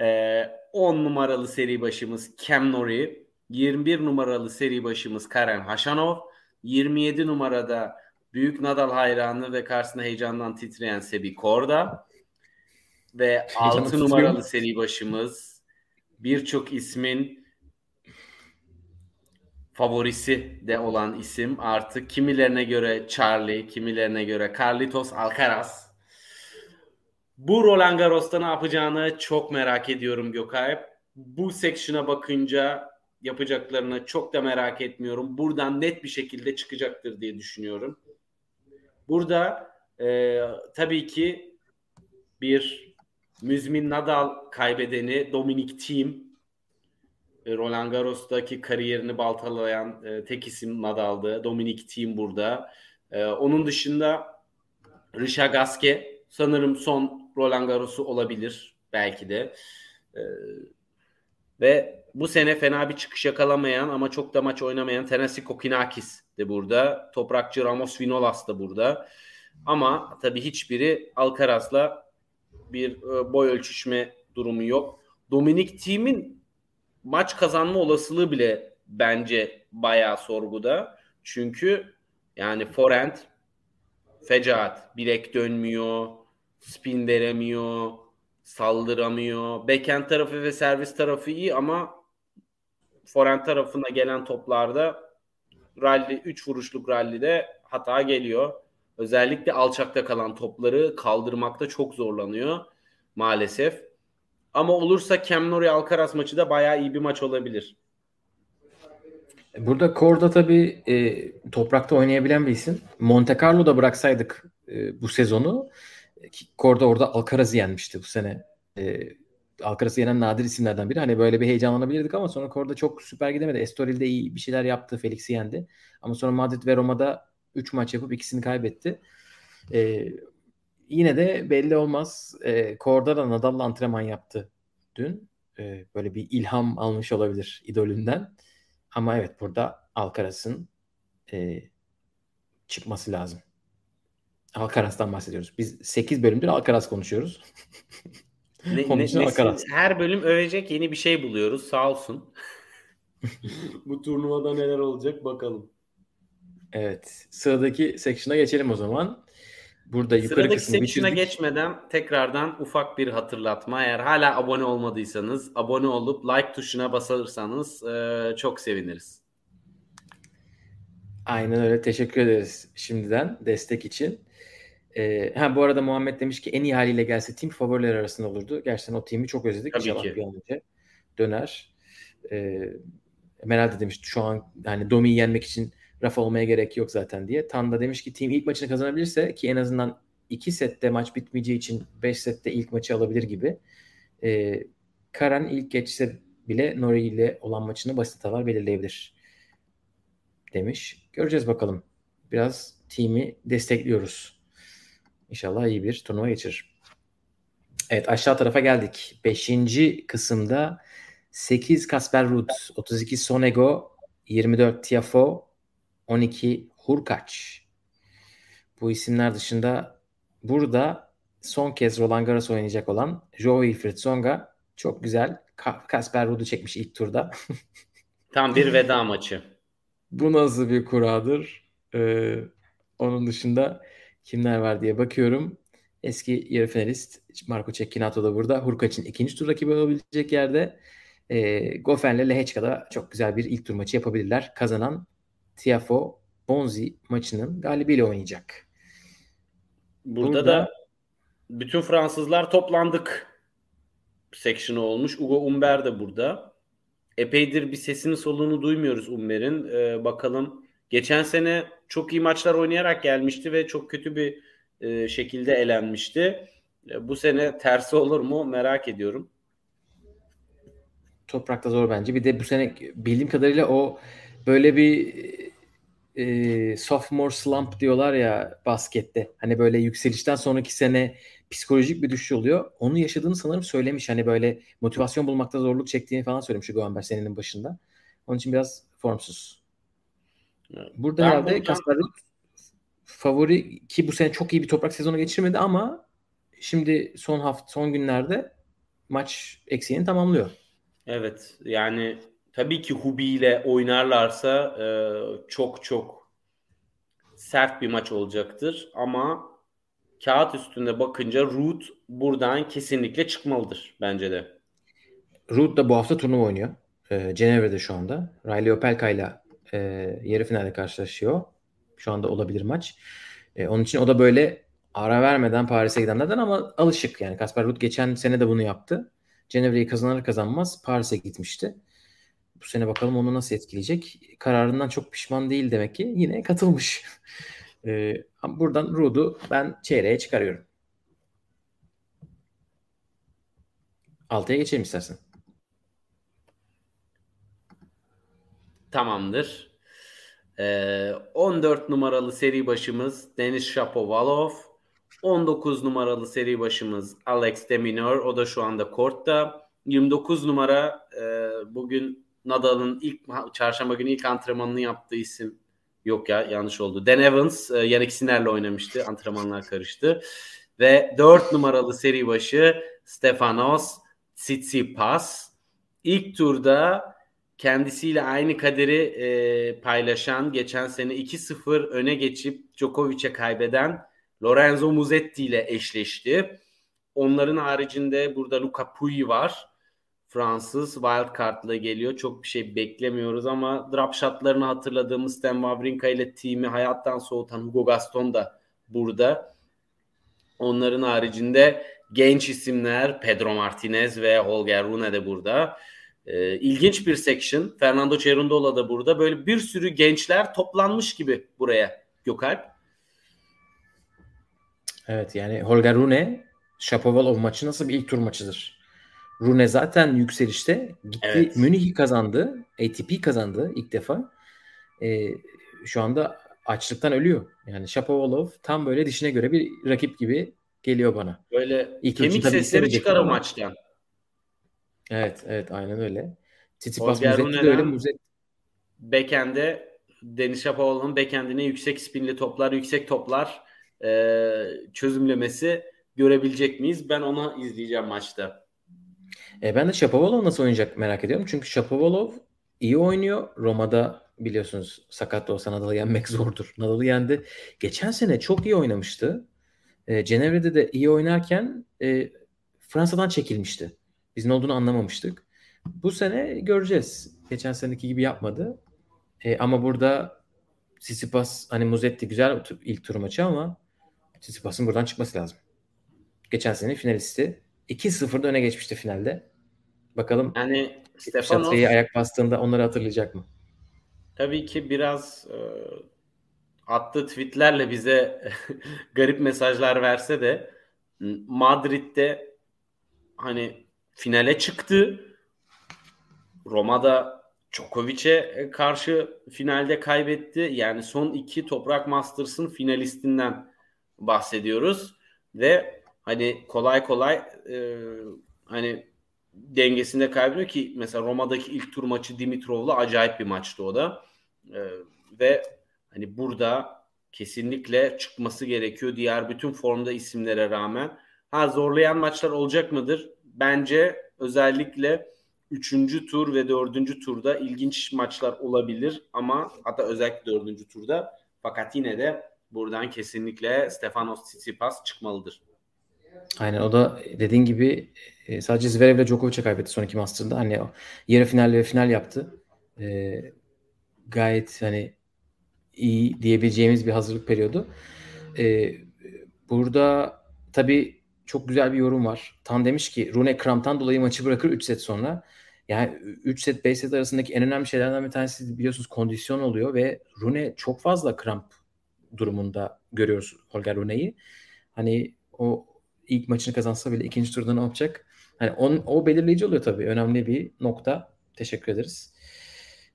Ee, 10 numaralı seri başımız Cam Nori. 21 numaralı seri başımız Karen Haşanov. 27 numarada büyük Nadal hayranı ve karşısında heyecandan titreyen Sebi Korda. Ve 6 numaralı seri başımız birçok ismin favorisi de olan isim artık kimilerine göre Charlie, kimilerine göre Carlitos Alcaraz. Bu Roland Garros'ta ne yapacağını çok merak ediyorum Gökay. Bu section'a bakınca yapacaklarını çok da merak etmiyorum. Buradan net bir şekilde çıkacaktır diye düşünüyorum. Burada e, tabii ki bir müzmin Nadal kaybedeni Dominic Thiem Roland Garros'taki kariyerini baltalayan e, tek isim Nadal'dı. Dominic Thiem burada. E, onun dışında Richard Gasquet sanırım son Roland Garros'u olabilir belki de. E, ve bu sene fena bir çıkış yakalamayan ama çok da maç oynamayan Tennessee Kokinakis de burada. Toprakçı Ramos Vinolas da burada. Ama tabii hiçbiri Alcaraz'la bir e, boy ölçüşme durumu yok. Dominic Thiem'in maç kazanma olasılığı bile bence bayağı sorguda. Çünkü yani forehand fecaat. Bilek dönmüyor, spin veremiyor, saldıramıyor. Backhand tarafı ve servis tarafı iyi ama forehand tarafına gelen toplarda rally 3 vuruşluk rallide hata geliyor. Özellikle alçakta kalan topları kaldırmakta çok zorlanıyor maalesef. Ama olursa Cam Nori Alcaraz maçı da bayağı iyi bir maç olabilir. Burada Korda tabii e, toprakta oynayabilen bir isim. Monte Carlo'da bıraksaydık e, bu sezonu Korda orada Alcaraz'ı yenmişti bu sene. E, Alcaraz'ı yenen nadir isimlerden biri. Hani böyle bir heyecanlanabilirdik ama sonra Korda çok süper gidemedi. Estoril'de iyi bir şeyler yaptı. Felix'i yendi. Ama sonra Madrid ve Roma'da 3 maç yapıp ikisini kaybetti. E, yine de belli olmaz. E, Korda da Nadal'la antrenman yaptı dün. E, böyle bir ilham almış olabilir idolünden. Ama evet burada Alcaraz'ın e, çıkması lazım. Alcaraz'dan bahsediyoruz. Biz 8 bölümdür Alcaraz konuşuyoruz. ne, ne, <laughs> Alcaraz. Her bölüm övecek yeni bir şey buluyoruz. Sağ olsun. <laughs> Bu turnuvada neler olacak bakalım. Evet. Sıradaki section'a geçelim o zaman. Burada yukarı Sıradaki section'a geçmeden tekrardan ufak bir hatırlatma. Eğer hala abone olmadıysanız abone olup like tuşuna basarsanız e, çok seviniriz. Aynen öyle. Teşekkür ederiz şimdiden destek için. Ee, ha bu arada Muhammed demiş ki en iyi haliyle gelse tim favoriler arasında olurdu. Gerçekten o timi çok özledik. Tabii İnşallah ki. bir an önce döner. Ee, Meral de demiş şu an yani Domi'yi yenmek için Rafa olmaya gerek yok zaten diye. Tan da demiş ki team ilk maçını kazanabilirse ki en azından iki sette maç bitmeyeceği için 5 sette ilk maçı alabilir gibi. Ee, Karan ilk geçse bile Nori ile olan maçını basit hatalar belirleyebilir demiş. Göreceğiz bakalım. Biraz team'i destekliyoruz. İnşallah iyi bir turnuva geçirir. Evet aşağı tarafa geldik. Beşinci kısımda 8 Kasper Ruud, 32 Sonego, 24 Tiafo, 12 Hurkaç. Bu isimler dışında burada son kez Roland Garros oynayacak olan Joe Wilfried Songa çok güzel Kasper Ruud'u çekmiş ilk turda. <laughs> Tam bir veda maçı. Bu nasıl bir kuradır? Ee, onun dışında kimler var diye bakıyorum. Eski yarı finalist Marco Cecchinato da burada. Hurkaç'ın ikinci tur rakibi olabilecek yerde. E, Gofen'le Lehechka'da çok güzel bir ilk tur maçı yapabilirler. Kazanan Tiafo Bonzi maçının galibiyle oynayacak. Burada, Burada da bütün Fransızlar toplandık section'ı olmuş. Ugo Umber de burada. Epeydir bir sesini soluğunu duymuyoruz Umber'in. Ee, bakalım. Geçen sene çok iyi maçlar oynayarak gelmişti ve çok kötü bir e, şekilde elenmişti. E, bu sene tersi olur mu merak ediyorum. Toprakta zor bence. Bir de bu sene bildiğim kadarıyla o böyle bir e, sophomore slump diyorlar ya baskette. Hani böyle yükselişten sonraki sene psikolojik bir düşüş oluyor. Onu yaşadığını sanırım söylemiş. Hani böyle motivasyon bulmakta zorluk çektiğini falan söylemiş Guamber senenin başında. Onun için biraz formsuz. Burada ben herhalde buradan... Kasper favori ki bu sene çok iyi bir toprak sezonu geçirmedi ama şimdi son hafta son günlerde maç eksiğini tamamlıyor. Evet yani tabii ki Hubi ile oynarlarsa e, çok çok sert bir maç olacaktır ama kağıt üstünde bakınca Root buradan kesinlikle çıkmalıdır bence de. Root da bu hafta turnuva oynuyor. E, Cenevre'de şu anda. Riley Opelka ile e, yarı finalde karşılaşıyor. Şu anda olabilir maç. E, onun için o da böyle ara vermeden Paris'e gidenlerden ama alışık yani. Kasper Ruud geçen sene de bunu yaptı. Cenevre'yi kazanır kazanmaz Paris'e gitmişti. Bu sene bakalım onu nasıl etkileyecek. Kararından çok pişman değil demek ki. Yine katılmış. <laughs> ee, buradan Ruud'u ben çeyreğe çıkarıyorum. Altıya geçelim istersen. Tamamdır. Ee, 14 numaralı seri başımız Deniz Shapovalov. 19 numaralı seri başımız Alex Deminor. O da şu anda kortta. 29 numara e, bugün Nadal'ın ilk çarşamba günü ilk antrenmanını yaptığı isim yok ya yanlış oldu. Dan Evans e, Yannick Sinner'le oynamıştı. Antrenmanlar karıştı. Ve 4 numaralı seri başı Stefanos Tsitsipas. İlk turda kendisiyle aynı kaderi e, paylaşan geçen sene 2-0 öne geçip Djokovic'e kaybeden Lorenzo Musetti ile eşleşti. Onların haricinde burada Luca Pouille var. Fransız wildcard'la geliyor. Çok bir şey beklemiyoruz ama drop shotlarını hatırladığımız Stan Wawrinka ile team'i hayattan soğutan Hugo Gaston da burada. Onların haricinde genç isimler Pedro Martinez ve Holger Rune de burada. Ee, ilginç bir section. Fernando Cerundola da burada. Böyle bir sürü gençler toplanmış gibi buraya Gökalp. Evet yani Holger Rune Shapovalov maçı nasıl bir ilk tur maçıdır? Rune zaten yükselişte. Gitti evet. Münih'i kazandı. ATP kazandı ilk defa. Ee, şu anda açlıktan ölüyor. Yani Shapovalov tam böyle dişine göre bir rakip gibi geliyor bana. Böyle ilk kemik sesleri çıkar o maçtan. Evet, evet aynen öyle. Tsitsipas Muzetti de öyle Muzetti. Backend'e Deniz Shapovalov'un backend'ine yüksek spinli toplar, yüksek toplar e, çözümlemesi görebilecek miyiz? Ben onu izleyeceğim maçta. E, ben de Shapovalov nasıl oynayacak merak ediyorum. Çünkü Shapovalov iyi oynuyor. Roma'da biliyorsunuz sakat da olsa Nadal'ı yenmek <laughs> zordur. Nadal'ı yendi. Geçen sene çok iyi oynamıştı. E, Cenevre'de de iyi oynarken e, Fransa'dan çekilmişti. Biz ne olduğunu anlamamıştık. Bu sene göreceğiz. Geçen seneki gibi yapmadı. E, ama burada Tsitsipas hani Muzetti güzel ilk tur maçı ama Tsitsipas'ın buradan çıkması lazım. Geçen sene finalisti. 2-0'da öne geçmişti finalde. Bakalım yani Stefanos ayak bastığında onları hatırlayacak mı? Tabii ki biraz e, attığı tweetlerle bize <laughs> garip mesajlar verse de Madrid'de hani finale çıktı. Roma'da Djokovic'e karşı finalde kaybetti. Yani son iki Toprak Masters'ın finalistinden bahsediyoruz ve hani kolay kolay e, hani dengesinde kaybediyor ki mesela Roma'daki ilk tur maçı Dimitrov'la acayip bir maçtı o da. E, ve hani burada kesinlikle çıkması gerekiyor diğer bütün formda isimlere rağmen. Ha zorlayan maçlar olacak mıdır? Bence özellikle 3. tur ve 4. turda ilginç maçlar olabilir ama hatta özellikle 4. turda fakat yine de buradan kesinlikle Stefanos Tsitsipas çıkmalıdır. Aynen o da dediğin gibi e, sadece Zverev ile Djokovic'e kaybetti son iki Master'da. Hani yarı final ve final yaptı. Ee, gayet hani iyi diyebileceğimiz bir hazırlık periyodu. Ee, burada tabii çok güzel bir yorum var. Tan demiş ki Rune kramptan dolayı maçı bırakır 3 set sonra. Yani 3 set 5 set arasındaki en önemli şeylerden bir tanesi biliyorsunuz kondisyon oluyor ve Rune çok fazla kramp durumunda görüyoruz Holger Rune'yi. Hani o ilk maçını kazansa bile ikinci turda ne yapacak? Hani on, o belirleyici oluyor tabii. Önemli bir nokta. Teşekkür ederiz.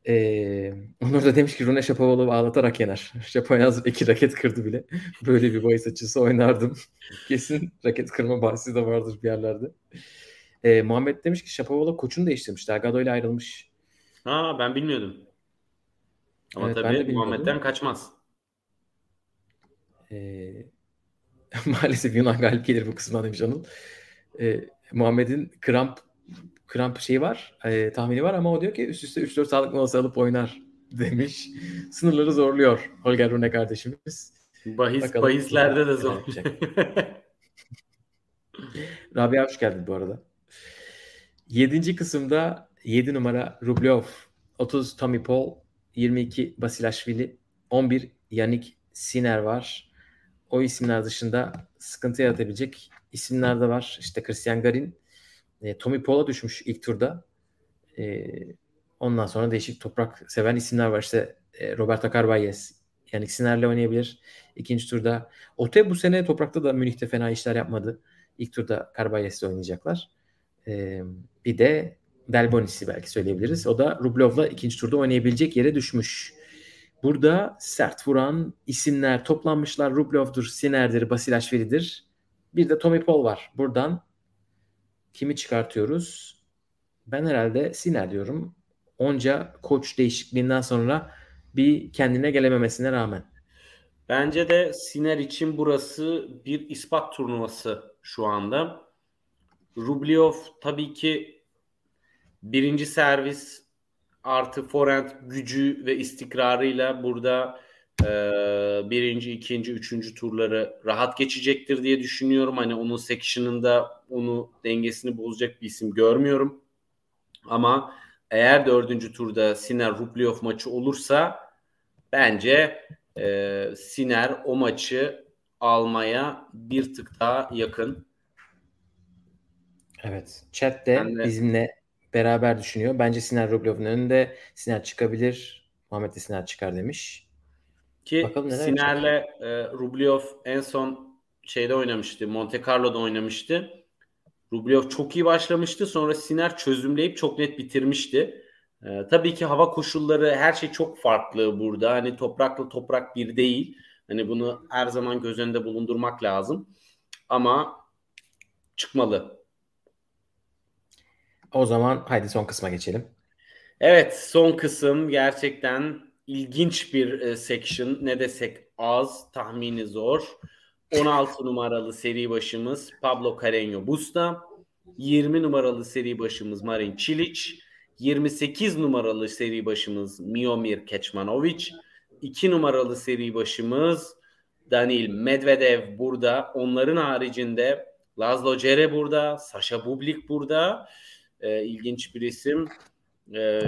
Ee, <laughs> Onur da demiş ki Rune Şapovalov'u ağlatarak yener. <laughs> Şapovalov iki raket kırdı bile. <laughs> Böyle bir bahis açısı oynardım. Kesin raket kırma bahsi de vardır bir yerlerde. Ee, Muhammed demiş ki Şapovalov koçunu değiştirmiş. Delgado ile ayrılmış. Ha ben bilmiyordum. Ama evet, tabii Muhammed'den kaçmaz. Ee, <laughs> maalesef Yunan galip gelir bu kısımdan demiş Anıl. Ee, Muhammed'in kramp kramp şeyi var, e, tahmini var ama o diyor ki üst üste 3-4 sağlık molası alıp oynar <laughs> demiş. Sınırları zorluyor Holger Rune kardeşimiz. Bahis, Bakalım, bahislerde de zor. <laughs> Rabia hoş geldin bu arada. Yedinci kısımda 7 numara Rublev, 30 Tommy Paul, 22 Basilashvili, 11 Yannick Sinner var. O isimler dışında sıkıntı yaratabilecek isimler de var. İşte Christian Garin, e, Tommy Paul'a düşmüş ilk turda. E, ondan sonra değişik toprak seven isimler var. İşte e, Roberto Carvalhes, yani Sinner'le oynayabilir. İkinci turda. Ote bu sene toprakta da Münih'te fena işler yapmadı. İlk turda Carballes'le oynayacaklar. E, bir de Delbonis'i belki söyleyebiliriz. O da Rublev'la ikinci turda oynayabilecek yere düşmüş. Burada sert vuran isimler toplanmışlar. Rublev'dur, Siner'dir, Basilashvili'dir. Bir de Tommy Paul var. Buradan kimi çıkartıyoruz? Ben herhalde Siner diyorum. Onca koç değişikliğinden sonra bir kendine gelememesine rağmen. Bence de Siner için burası bir ispat turnuvası şu anda. Rublev tabii ki birinci servis artı forehand gücü ve istikrarıyla burada e, birinci, ikinci, üçüncü turları rahat geçecektir diye düşünüyorum. Hani onun section'ında onu dengesini bozacak bir isim görmüyorum. Ama eğer dördüncü turda Siner Rublev maçı olursa bence e, Siner o maçı almaya bir tık daha yakın. Evet. Chat de bizimle beraber düşünüyor. Bence Siner Rublev'in önünde Siner çıkabilir. Muhammed de Siner çıkar demiş. Ki Siner'le e, Rublev en son şeyde oynamıştı. Monte Carlo'da oynamıştı. Rublev çok iyi başlamıştı. Sonra Siner çözümleyip çok net bitirmişti. E, tabii ki hava koşulları her şey çok farklı burada. Hani toprakla toprak bir değil. Hani bunu her zaman göz önünde bulundurmak lazım. Ama çıkmalı. O zaman haydi son kısma geçelim. Evet son kısım gerçekten ilginç bir e, section. Ne desek az, tahmini zor. 16 numaralı seri başımız Pablo Carreño Busta. 20 numaralı seri başımız Marin Cilic. 28 numaralı seri başımız Miomir Kecmanovic. 2 numaralı seri başımız Danil Medvedev burada. Onların haricinde Lazlo Cere burada. Sasha Bublik burada. Ee, ilginç bir isim. Ee,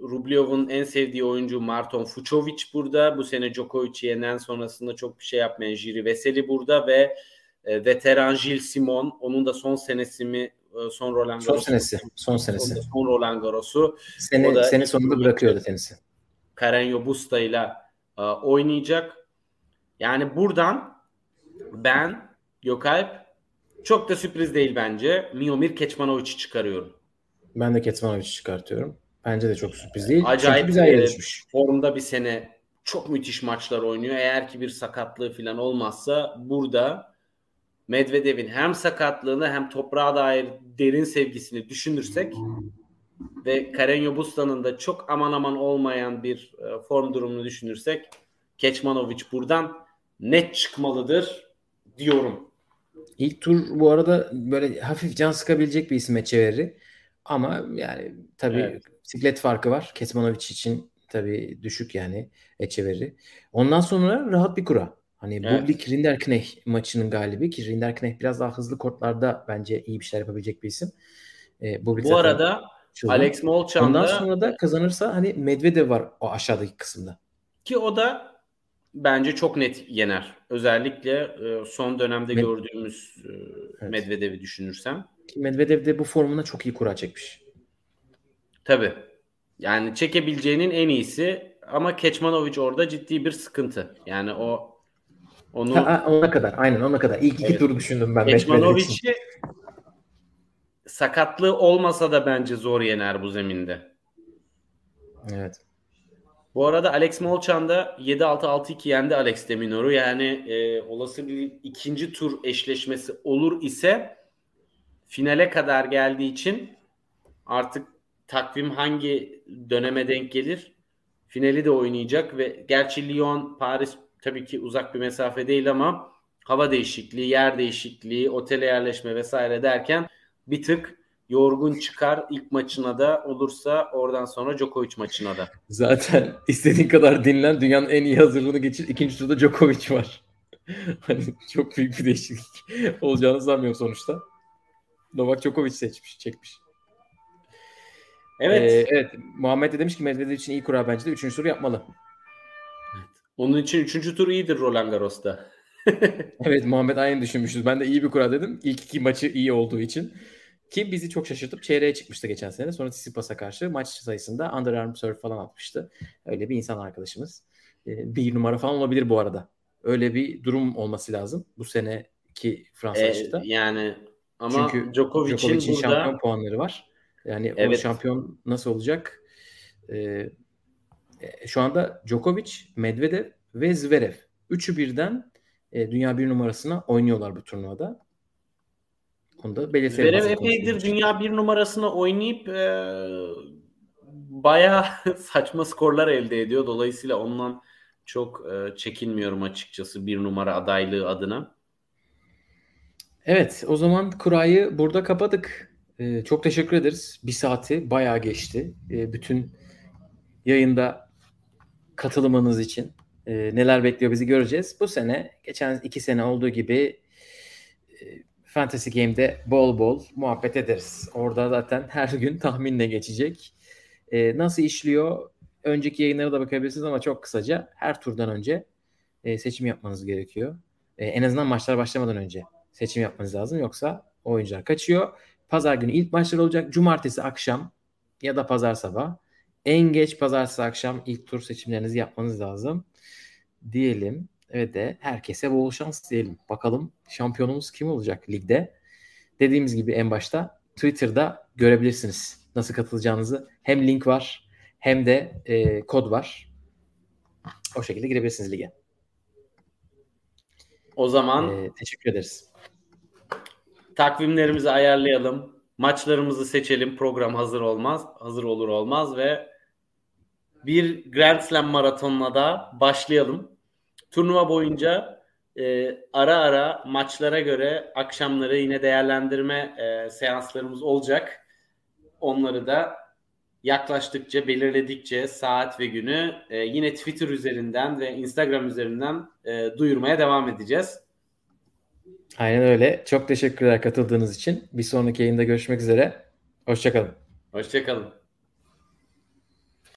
Rublev'un en sevdiği oyuncu Marton Fucovic burada. Bu sene Djokovic'i yenen sonrasında çok bir şey yapmayan Jiri Veseli burada ve e, veteran Gil Simon. Onun da son senesi mi e, son Roland Garros. Son senesi. Son senesi. Son, Roland Garros'u. Sene, o da sene sonunda bırakıyordu tenisi. Carreño Busta ile e, oynayacak. Yani buradan ben Gökalp çok da sürpriz değil bence. Miomir Keçmanovic'i çıkarıyorum. Ben de Ketmanovic'i çıkartıyorum. Bence de çok sürpriz değil. Acayip güzel yarışmış. Formda bir sene çok müthiş maçlar oynuyor. Eğer ki bir sakatlığı falan olmazsa burada Medvedev'in hem sakatlığını hem toprağa dair derin sevgisini düşünürsek ve Carreño Busta'nın da çok aman aman olmayan bir e, form durumunu düşünürsek Keçmanovic buradan net çıkmalıdır diyorum. İlk tur bu arada böyle hafif can sıkabilecek bir isim Echeverri. Ama yani tabii evet. siklet farkı var. Kesmanovic için tabii düşük yani Echeverri. Ondan sonra rahat bir kura. Hani evet. Bublik Rinderknecht maçının galibi ki Rinderknecht biraz daha hızlı kortlarda bence iyi bir şeyler yapabilecek bir isim. Ee, Bublik Bu arada çılgın. Alex Molchan Ondan sonra da kazanırsa hani Medvedev var o aşağıdaki kısımda. Ki o da bence çok net yener. Özellikle e, son dönemde Med- gördüğümüz e, evet. Medvedev'i düşünürsem. Medvedev de bu formuna çok iyi kura çekmiş. Tabii. Yani çekebileceğinin en iyisi ama Keçmanovic orada ciddi bir sıkıntı. Yani o onu ha, ona kadar aynen ona kadar. İlk iki evet. turu düşündüm ben. Keçmanovic'i sakatlığı olmasa da bence zor yener bu zeminde. Evet. Bu arada Alex Molchan da 7-6-6-2 yendi Alex Deminor'u. Yani e, olası bir ikinci tur eşleşmesi olur ise finale kadar geldiği için artık takvim hangi döneme denk gelir finali de oynayacak ve gerçi Lyon Paris tabii ki uzak bir mesafe değil ama hava değişikliği, yer değişikliği, otele yerleşme vesaire derken bir tık yorgun çıkar ilk maçına da olursa oradan sonra Djokovic maçına da. Zaten istediğin kadar dinlen dünyanın en iyi hazırlığını geçir. İkinci turda Djokovic var. <laughs> hani çok büyük bir değişiklik <laughs> olacağını sanmıyorum sonuçta. Novak Djokovic seçmiş, çekmiş. Evet. Ee, evet. Muhammed de demiş ki Medvedev için iyi kura bence de. Üçüncü tur yapmalı. Evet. Onun için üçüncü tur iyidir Roland Garros'ta. <laughs> evet Muhammed aynı düşünmüşüz. Ben de iyi bir kura dedim. İlk iki maçı iyi olduğu için. Ki bizi çok şaşırtıp çeyreğe çıkmıştı geçen sene. Sonra Tsitsipas'a karşı maç sayısında underarm serve falan atmıştı. Öyle bir insan arkadaşımız. Ee, bir numara falan olabilir bu arada. Öyle bir durum olması lazım bu seneki Fransa ee, açıkta. Yani ama Çünkü Djokovic'in, Djokovic'in burada... şampiyon puanları var. Yani evet. o şampiyon nasıl olacak? Ee, e, şu anda Djokovic, Medvedev ve Zverev. Üçü birden e, dünya bir numarasına oynuyorlar bu turnuvada. Onu da belirtelim. Zverev epeydir dünya bir numarasına oynayıp e, bayağı <laughs> saçma skorlar elde ediyor. Dolayısıyla ondan çok e, çekinmiyorum açıkçası bir numara adaylığı adına. Evet o zaman kurayı burada kapadık. Ee, çok teşekkür ederiz. Bir saati bayağı geçti. Ee, bütün yayında katılımınız için e, neler bekliyor bizi göreceğiz. Bu sene geçen iki sene olduğu gibi e, Fantasy Game'de bol bol muhabbet ederiz. Orada zaten her gün tahminle geçecek. E, nasıl işliyor? Önceki yayınlara da bakabilirsiniz ama çok kısaca her turdan önce e, seçim yapmanız gerekiyor. E, en azından maçlar başlamadan önce seçim yapmanız lazım. Yoksa oyuncular kaçıyor. Pazar günü ilk maçlar olacak. Cumartesi akşam ya da pazar sabah. En geç pazartesi akşam ilk tur seçimlerinizi yapmanız lazım. Diyelim ve de herkese bol şans diyelim. Bakalım şampiyonumuz kim olacak ligde? Dediğimiz gibi en başta Twitter'da görebilirsiniz nasıl katılacağınızı. Hem link var hem de e, kod var. O şekilde girebilirsiniz lige. O zaman ee, teşekkür ederiz takvimlerimizi ayarlayalım. Maçlarımızı seçelim. Program hazır olmaz. Hazır olur olmaz ve bir Grand Slam maratonuna da başlayalım. Turnuva boyunca e, ara ara maçlara göre akşamları yine değerlendirme e, seanslarımız olacak. Onları da yaklaştıkça, belirledikçe saat ve günü e, yine Twitter üzerinden ve Instagram üzerinden e, duyurmaya devam edeceğiz. Aynen öyle. Çok teşekkürler katıldığınız için. Bir sonraki yayında görüşmek üzere. Hoşçakalın. Hoşçakalın.